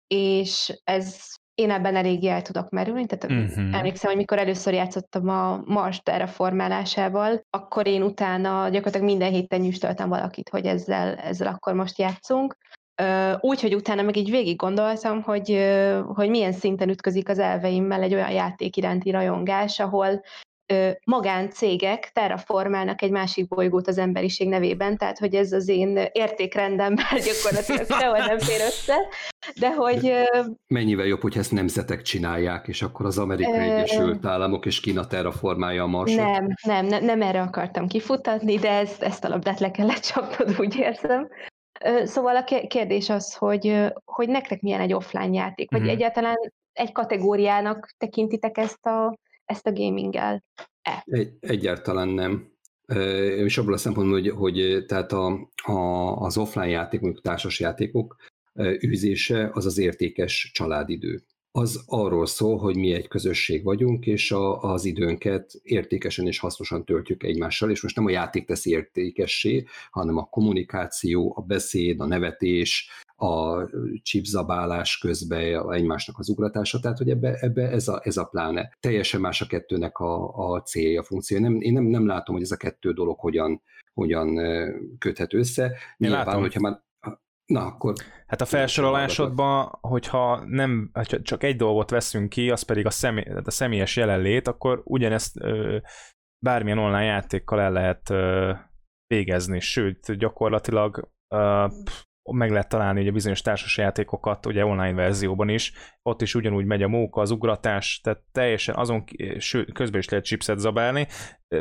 és ez én ebben elég el tudok merülni, tehát uh-huh. emlékszem, hogy mikor először játszottam a Mars terraformálásával, akkor én utána gyakorlatilag minden héten nyüstöltem valakit, hogy ezzel, ezzel akkor most játszunk. Úgy, hogy utána meg így végig gondoltam, hogy, hogy milyen szinten ütközik az elveimmel egy olyan játék iránti rajongás, ahol magáncégek terraformálnak egy másik bolygót az emberiség nevében, tehát hogy ez az én értékrendemben gyakorlatilag *laughs* sehol nem fér össze, de hogy... Mennyivel jobb, hogy ezt nemzetek csinálják, és akkor az Amerikai Egyesült Államok és Kína terraformálja a marsot? Nem, nem, nem, nem erre akartam kifutatni, de ezt, ezt a labdát le kellett csapnod, úgy érzem. Szóval a kérdés az, hogy, hogy nektek milyen egy offline játék, vagy mm. egyáltalán egy kategóriának tekintitek ezt a ezt a gaminggel e Egy, egyáltalán nem. És abból a szempontból, hogy, hogy tehát a, a, az offline játék, mondjuk társas játékok űzése az az értékes családidő. Az arról szól, hogy mi egy közösség vagyunk, és a, az időnket értékesen és hasznosan töltjük egymással, és most nem a játék teszi értékessé, hanem a kommunikáció, a beszéd, a nevetés, a chipzabálás közben egymásnak az ugratása, tehát hogy ebbe, ebbe ez, a, ez a pláne. Teljesen más a kettőnek a, a célja, a funkció. Nem, én nem, nem látom, hogy ez a kettő dolog hogyan, hogyan köthet össze. Én Nyilván, látom. hogyha már Na, akkor... Hát a felsorolásodban, hogyha nem, ha csak egy dolgot veszünk ki, az pedig a, személy, a személyes jelenlét, akkor ugyanezt ö, bármilyen online játékkal el lehet ö, végezni, sőt, gyakorlatilag ö, meg lehet találni ugye bizonyos társasjátékokat, ugye online verzióban is, ott is ugyanúgy megy a móka, az ugratás, tehát teljesen azon, közben is lehet chipset zabálni,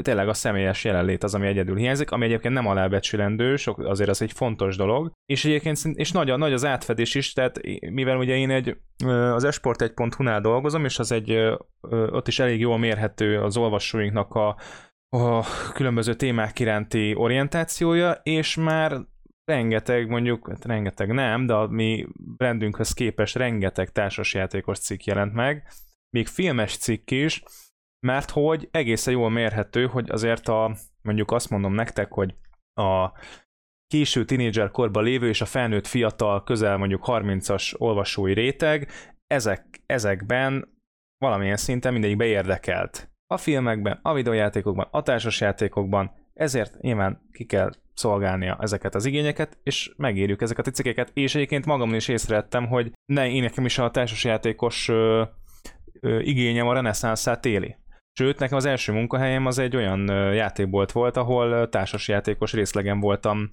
tényleg a személyes jelenlét az, ami egyedül hiányzik, ami egyébként nem alábecsülendő, sok, azért az egy fontos dolog, és egyébként és nagy, nagy az átfedés is, tehát mivel ugye én egy, az esport1.hu-nál dolgozom, és az egy, ott is elég jól mérhető az olvasóinknak a, a különböző témák iránti orientációja, és már rengeteg, mondjuk, hát rengeteg nem, de a mi brandünkhöz képest rengeteg társasjátékos cikk jelent meg, még filmes cikk is, mert hogy egészen jól mérhető, hogy azért a, mondjuk azt mondom nektek, hogy a késő tinédzser korban lévő és a felnőtt fiatal, közel mondjuk 30-as olvasói réteg, ezek, ezekben valamilyen szinten mindegyik beérdekelt. A filmekben, a videójátékokban, a társasjátékokban, ezért nyilván ki kell szolgálnia ezeket az igényeket, és megérjük ezeket a cikkeket, és egyébként magamon is észrevettem, hogy ne, én nekem is a társasjátékos ö, ö, igényem a reneszánszát éli. Sőt, nekem az első munkahelyem az egy olyan játékbolt volt, ahol társasjátékos részlegen voltam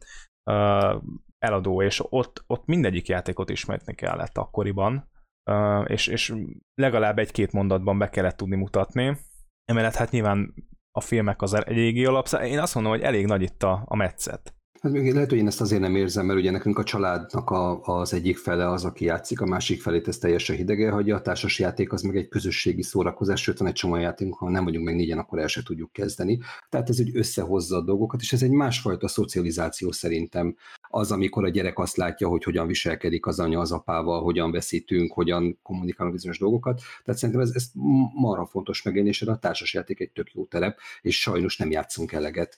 ö, eladó, és ott, ott mindegyik játékot ismerni kellett akkoriban, ö, és, és legalább egy-két mondatban be kellett tudni mutatni. Emellett hát nyilván a filmek az eléggé alapszá. Én azt mondom, hogy elég nagy itt a, a metszet. Hát lehet, hogy én ezt azért nem érzem, mert ugye nekünk a családnak a, az egyik fele az, aki játszik, a másik felét ez teljesen hidegen hagyja, a társas játék az meg egy közösségi szórakozás, sőt van egy csomó játék, ha nem vagyunk meg négyen, akkor el se tudjuk kezdeni. Tehát ez úgy összehozza a dolgokat, és ez egy másfajta szocializáció szerintem. Az, amikor a gyerek azt látja, hogy hogyan viselkedik az anya az apával, hogyan veszítünk, hogyan kommunikálunk bizonyos dolgokat. Tehát szerintem ez, ez marha fontos megélni, és a társasjáték egy tök jó terep, és sajnos nem játszunk eleget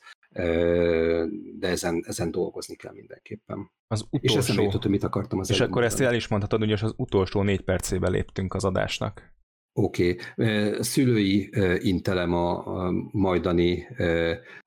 de ezen, ezen dolgozni kell mindenképpen. Az utolsó... És eszembe jutott, hogy mit akartam az És akkor ezt el is mondhatod, hogy az utolsó négy percébe léptünk az adásnak. Oké. Okay. Szülői intelem a majdani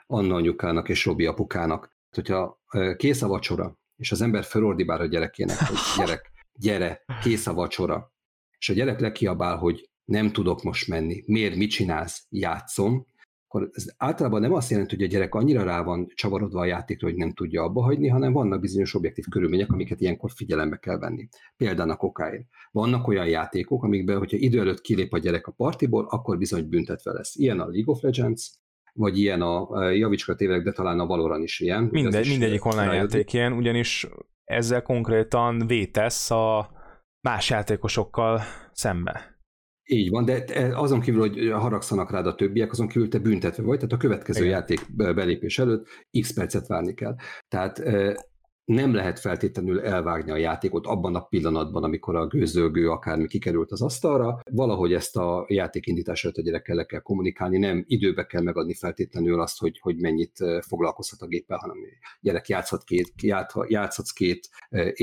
Anna anyukának és Robi apukának. Hogyha kész a vacsora, és az ember felordibál a gyerekének, hogy *laughs* gyerek, gyere, kész a vacsora, és a gyerek lekiabál, hogy nem tudok most menni, miért, mit csinálsz, játszom, akkor ez általában nem azt jelenti, hogy a gyerek annyira rá van csavarodva a játékra, hogy nem tudja abba hagyni, hanem vannak bizonyos objektív körülmények, amiket ilyenkor figyelembe kell venni. Például a kokáért. Vannak olyan játékok, amikben, hogyha idő előtt kilép a gyerek a partiból, akkor bizony büntetve lesz. Ilyen a League of Legends, vagy ilyen a, javicska tévek, de talán a Valorant is ilyen. Mindegy, mindegyik online rájödik. játék ilyen, ugyanis ezzel konkrétan vétesz a más játékosokkal szembe. Így van, de azon kívül, hogy haragszanak rád a többiek, azon kívül te büntetve vagy, tehát a következő Igen. játék belépés előtt x percet várni kell. Tehát nem lehet feltétlenül elvágni a játékot abban a pillanatban, amikor a gőzölgő akármi kikerült az asztalra. Valahogy ezt a játékindítás előtt a gyerekkel le kell kommunikálni, nem időbe kell megadni feltétlenül azt, hogy, hogy mennyit foglalkozhat a géppel, hanem gyerek játszhat két, játszhatsz két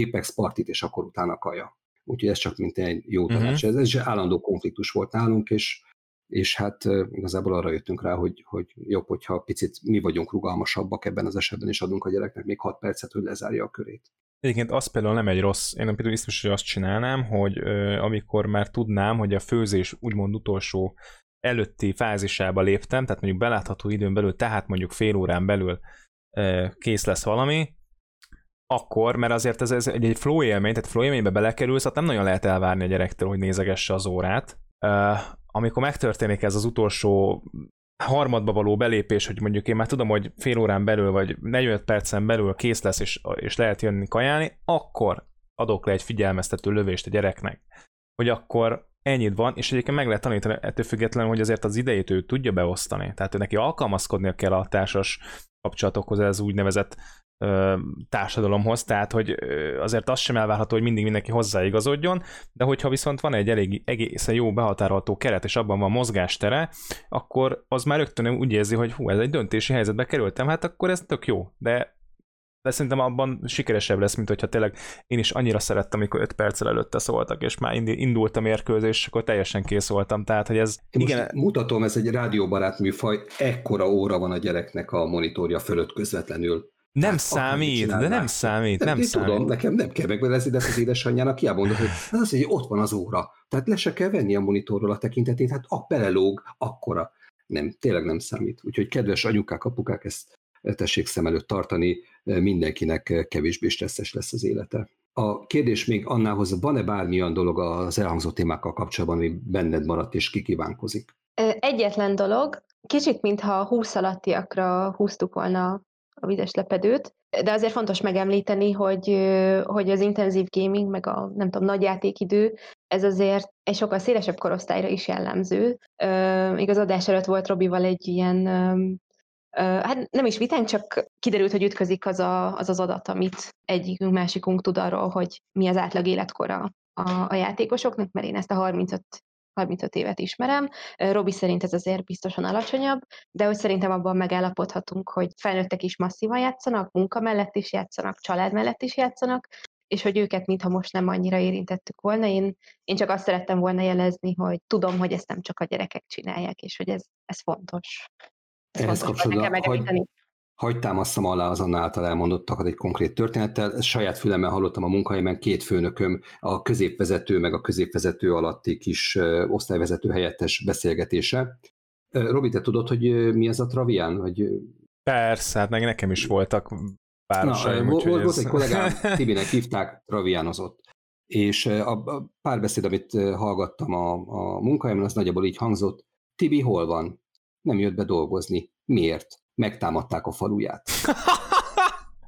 Apex partit, és akkor utána kaja. Úgyhogy ez csak mint egy jó tanács. Uh-huh. Ez, ez állandó konfliktus volt nálunk, és, és hát igazából arra jöttünk rá, hogy, hogy jobb, hogyha picit mi vagyunk rugalmasabbak ebben az esetben, és adunk a gyereknek még 6 percet, hogy lezárja a körét. Egyébként az például nem egy rossz, én például biztos, hogy azt csinálnám, hogy ö, amikor már tudnám, hogy a főzés úgymond utolsó előtti fázisába léptem, tehát mondjuk belátható időn belül, tehát mondjuk fél órán belül ö, kész lesz valami, akkor, mert azért ez, ez egy, flow élmény, tehát flow élménybe belekerülsz, hát nem nagyon lehet elvárni a gyerektől, hogy nézegesse az órát. Uh, amikor megtörténik ez az utolsó harmadba való belépés, hogy mondjuk én már tudom, hogy fél órán belül, vagy 45 percen belül kész lesz, és, és lehet jönni kajálni, akkor adok le egy figyelmeztető lövést a gyereknek, hogy akkor ennyit van, és egyébként meg lehet tanítani ettől függetlenül, hogy azért az idejét ő tudja beosztani. Tehát ő neki alkalmazkodnia kell a társas kapcsolatokhoz, ez úgynevezett társadalomhoz, tehát hogy azért az sem elvárható, hogy mindig mindenki hozzáigazodjon, de hogyha viszont van egy elég egészen jó behatárolható keret, és abban van mozgástere, akkor az már rögtön úgy érzi, hogy hú, ez egy döntési helyzetbe kerültem, hát akkor ez tök jó, de de szerintem abban sikeresebb lesz, mint hogyha tényleg én is annyira szerettem, amikor 5 perccel előtte szóltak, és már indult a mérkőzés, és akkor teljesen kész voltam. Tehát, hogy ez... Én igen... mutatom, ez egy rádióbarát műfaj, ekkora óra van a gyereknek a monitorja fölött közvetlenül. Nem hát, számít, de nem számít, nem, nem számít. Tudom, nekem nem kell megbelezni, de ezt az édesanyjának kiámondod, hogy az hogy ott van az óra. Tehát le se kell venni a monitorról a tekintetét, hát a belelóg, akkora. Nem, tényleg nem számít. Úgyhogy kedves anyukák, apukák, ezt tessék szem előtt tartani, mindenkinek kevésbé stresszes lesz az élete. A kérdés még Annához, van-e bármilyen dolog az elhangzott témákkal kapcsolatban, ami benned maradt és kikívánkozik? Egyetlen dolog, kicsit mintha 20 alattiakra húztuk volna a vizes lepedőt, de azért fontos megemlíteni, hogy, hogy az intenzív gaming, meg a nem tudom, nagy játékidő, ez azért egy sokkal szélesebb korosztályra is jellemző. Uh, igaz, adás előtt volt Robival egy ilyen hát nem is vitánk, csak kiderült, hogy ütközik az, a, az az adat, amit egyikünk, másikunk tud arról, hogy mi az átlag életkora a, a játékosoknak, mert én ezt a 35 35 évet ismerem. Robi szerint ez azért biztosan alacsonyabb, de hogy szerintem abban megállapodhatunk, hogy felnőttek is masszívan játszanak, munka mellett is játszanak, család mellett is játszanak, és hogy őket mintha most nem annyira érintettük volna. Én, én csak azt szerettem volna jelezni, hogy tudom, hogy ezt nem csak a gyerekek csinálják, és hogy ez, ez fontos. Ez Ehhez kapcsolatban, hogy, Hagy támasztam alá az által elmondottakat egy konkrét történettel. Ezt saját fülemmel hallottam a munkahelyemen két főnököm, a középvezető meg a középvezető alatti kis osztályvezető helyettes beszélgetése. Robi, te tudod, hogy mi az a Travian? Vagy... Persze, hát meg nekem is voltak párosaim. Na, volt, ez... egy kollégám, *laughs* Tibinek hívták, Travianozott. És a párbeszéd, amit hallgattam a, a munkahelyemen, az nagyjából így hangzott, Tibi hol van? nem jött be dolgozni. Miért? Megtámadták a faluját. *laughs*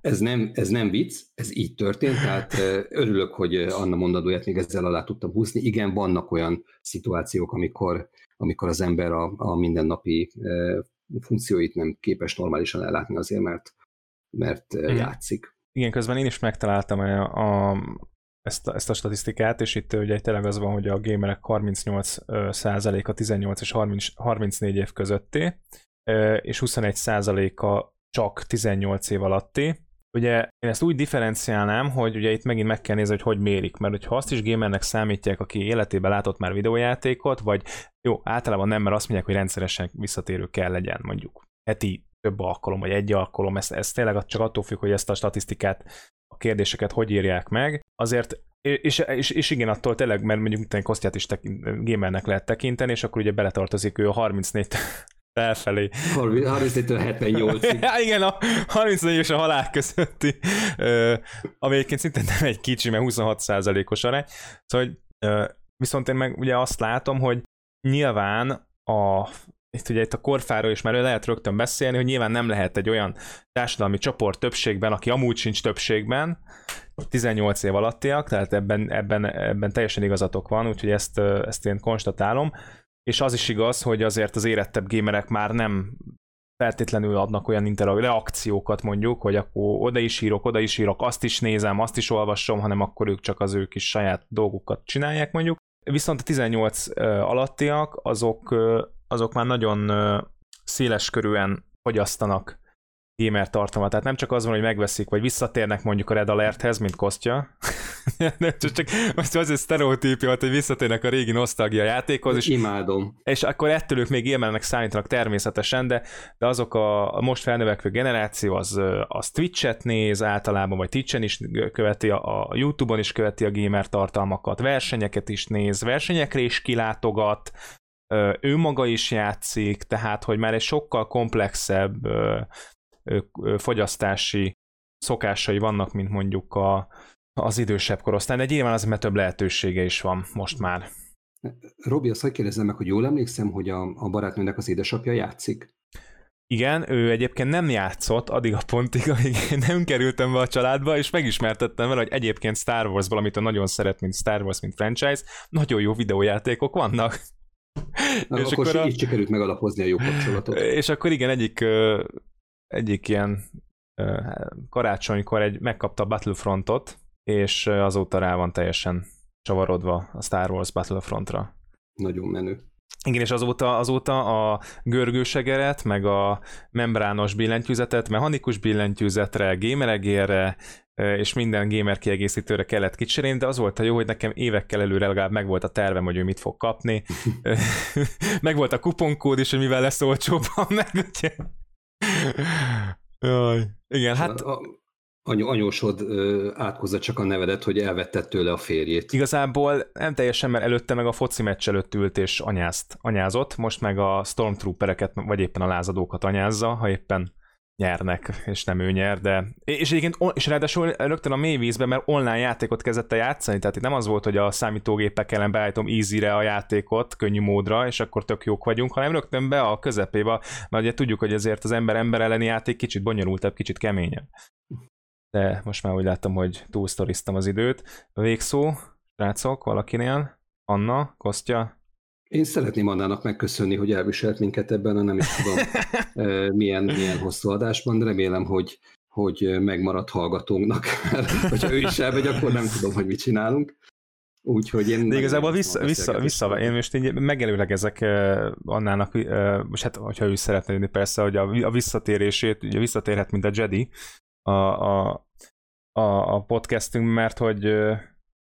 Ez nem, ez nem vicc, ez így történt, tehát örülök, hogy Anna mondadóját még ezzel alá tudtam húzni. Igen, vannak olyan szituációk, amikor, amikor az ember a, a mindennapi funkcióit nem képes normálisan ellátni azért, mert, mert Igen. játszik. Igen, közben én is megtaláltam a, a, ezt, a, ezt a statisztikát, és itt ugye tényleg az van, hogy a gamerek 38% a 18 és 30, 34 év közötti, és 21 a csak 18 év alatti. Ugye én ezt úgy differenciálnám, hogy ugye itt megint meg kell nézni, hogy hogy mérik, mert hogyha azt is gamernek számítják, aki életében látott már videójátékot, vagy jó, általában nem, mert azt mondják, hogy rendszeresen visszatérő kell legyen, mondjuk heti több alkalom, vagy egy alkalom, ez, ez tényleg csak attól függ, hogy ezt a statisztikát, a kérdéseket hogy írják meg. Azért és, és, és igen, attól tényleg, mert mondjuk Kosztját is tekint, gamernek lehet tekinteni, és akkor ugye beletartozik ő a 34 felfelé. 34-től 78-ig. *laughs* igen, a 34 és a halál közötti, ami egyébként szintén nem egy kicsi, mert 26%-os arány. Szóval, hogy, viszont én meg ugye azt látom, hogy nyilván a itt ugye itt a korfáról is már lehet rögtön beszélni, hogy nyilván nem lehet egy olyan társadalmi csoport többségben, aki amúgy sincs többségben, 18 év alattiak, tehát ebben, ebben, ebben teljesen igazatok van, úgyhogy ezt, ezt én konstatálom. És az is igaz, hogy azért az érettebb gémerek már nem feltétlenül adnak olyan interakciókat mondjuk, hogy akkor oda is írok, oda is írok, azt is nézem, azt is olvasom, hanem akkor ők csak az ők is saját dolgukat csinálják mondjuk. Viszont a 18 alattiak, azok, azok már nagyon széles körűen fogyasztanak gamer tartalmat. Tehát nem csak az van, hogy megveszik, vagy visszatérnek mondjuk a Red Alerthez, mint Kostya. *laughs* nem, csak, csak most az egy sztereotípia, hogy visszatérnek a régi nosztalgia játékhoz. És, Imádom. És akkor ettől ők még élmelnek számítanak természetesen, de, de azok a, a most felnövekvő generáció az, az Twitch-et néz általában, vagy Twitch-en is követi, a, a YouTube-on is követi a gamer tartalmakat, versenyeket is néz, versenyekre is kilátogat, ő maga is játszik, tehát hogy már egy sokkal komplexebb fogyasztási szokásai vannak, mint mondjuk a, az idősebb korosztály, de nyilván az, mert több lehetősége is van most már. Robi, azt hogy kérdezzem meg, hogy jól emlékszem, hogy a, a barátnőnek az édesapja játszik? Igen, ő egyébként nem játszott addig a pontig, amíg én nem kerültem be a családba, és megismertettem vele, hogy egyébként Star Wars valamit a nagyon szeret, mint Star Wars, mint franchise, nagyon jó videójátékok vannak. Na, és akkor, akkor a... így sikerült megalapozni a jó kapcsolatot. És akkor igen, egyik egyik ilyen karácsonykor egy, megkapta a Battlefrontot, és azóta rá van teljesen csavarodva a Star Wars Battlefrontra. Nagyon menő. Igen, és azóta, azóta a görgősegeret, meg a membrános billentyűzetet, mechanikus billentyűzetre, gameregérre, és minden gamer kiegészítőre kellett kicserélni, de az volt a jó, hogy nekem évekkel előre legalább meg volt a tervem, hogy ő mit fog kapni. *laughs* *laughs* meg volt a kuponkód is, hogy mivel lesz olcsóban, meg ugye *laughs* Jaj. Igen, hát... A, anyu, anyósod ö, átkozza csak a nevedet, hogy elvetted tőle a férjét. Igazából nem teljesen, mert előtte meg a foci meccs előtt ült és anyázt, anyázott, most meg a Stormtroopereket, vagy éppen a lázadókat anyázza, ha éppen nyernek, és nem ő nyer, de... És egyébként, és ráadásul rögtön a mély vízben, mert online játékot kezdett el játszani, tehát itt nem az volt, hogy a számítógépek ellen beállítom easy-re a játékot, könnyű módra, és akkor tök jók vagyunk, hanem rögtön be a közepébe, mert ugye tudjuk, hogy ezért az ember ember elleni játék kicsit bonyolultabb, kicsit keményebb. De most már úgy láttam, hogy túlsztoriztam az időt. Végszó, srácok, valakinél? Anna, Kostya, én szeretném Annának megköszönni, hogy elviselt minket ebben a nem is tudom *laughs* milyen, milyen hosszú adásban. Remélem, hogy, hogy megmaradt hallgatónknak, *laughs* mert ha ő is elmegy, akkor nem tudom, hogy mit csinálunk. Úgyhogy én... De igazából vissza, vissza, vissza, én most így megelőlegezek Annának, most hát, hogyha ő szeretne jönni persze, hogy a, a visszatérését, ugye visszatérhet, mint a Jedi a, a, a, a podcastünk, mert hogy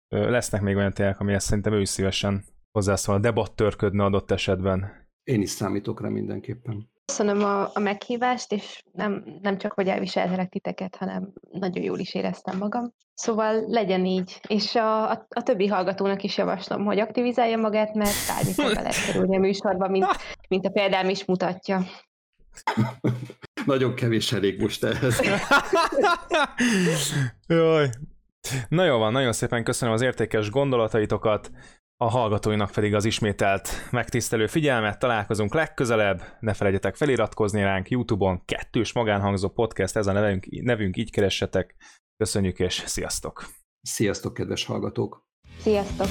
lesznek még olyan témák, amihez szerintem ő is szívesen hozzászól, debattörködne adott esetben. Én is számítok rá mindenképpen. Köszönöm a, a meghívást, és nem, nem csak, hogy elviselhetek titeket, hanem nagyon jól is éreztem magam. Szóval legyen így, és a, a, a többi hallgatónak is javaslom, hogy aktivizálja magát, mert bármikor be lehet kerülni a műsorban, mint, mint a példám is mutatja. *laughs* nagyon kevés elég most ehhez. *laughs* Jaj. Na jó van, nagyon szépen köszönöm az értékes gondolataitokat a hallgatóinak pedig az ismételt megtisztelő figyelmet, találkozunk legközelebb, ne felejtjetek feliratkozni ránk Youtube-on, kettős magánhangzó podcast, ez a nevünk, nevünk így keressetek. Köszönjük és sziasztok! Sziasztok, kedves hallgatók! Sziasztok!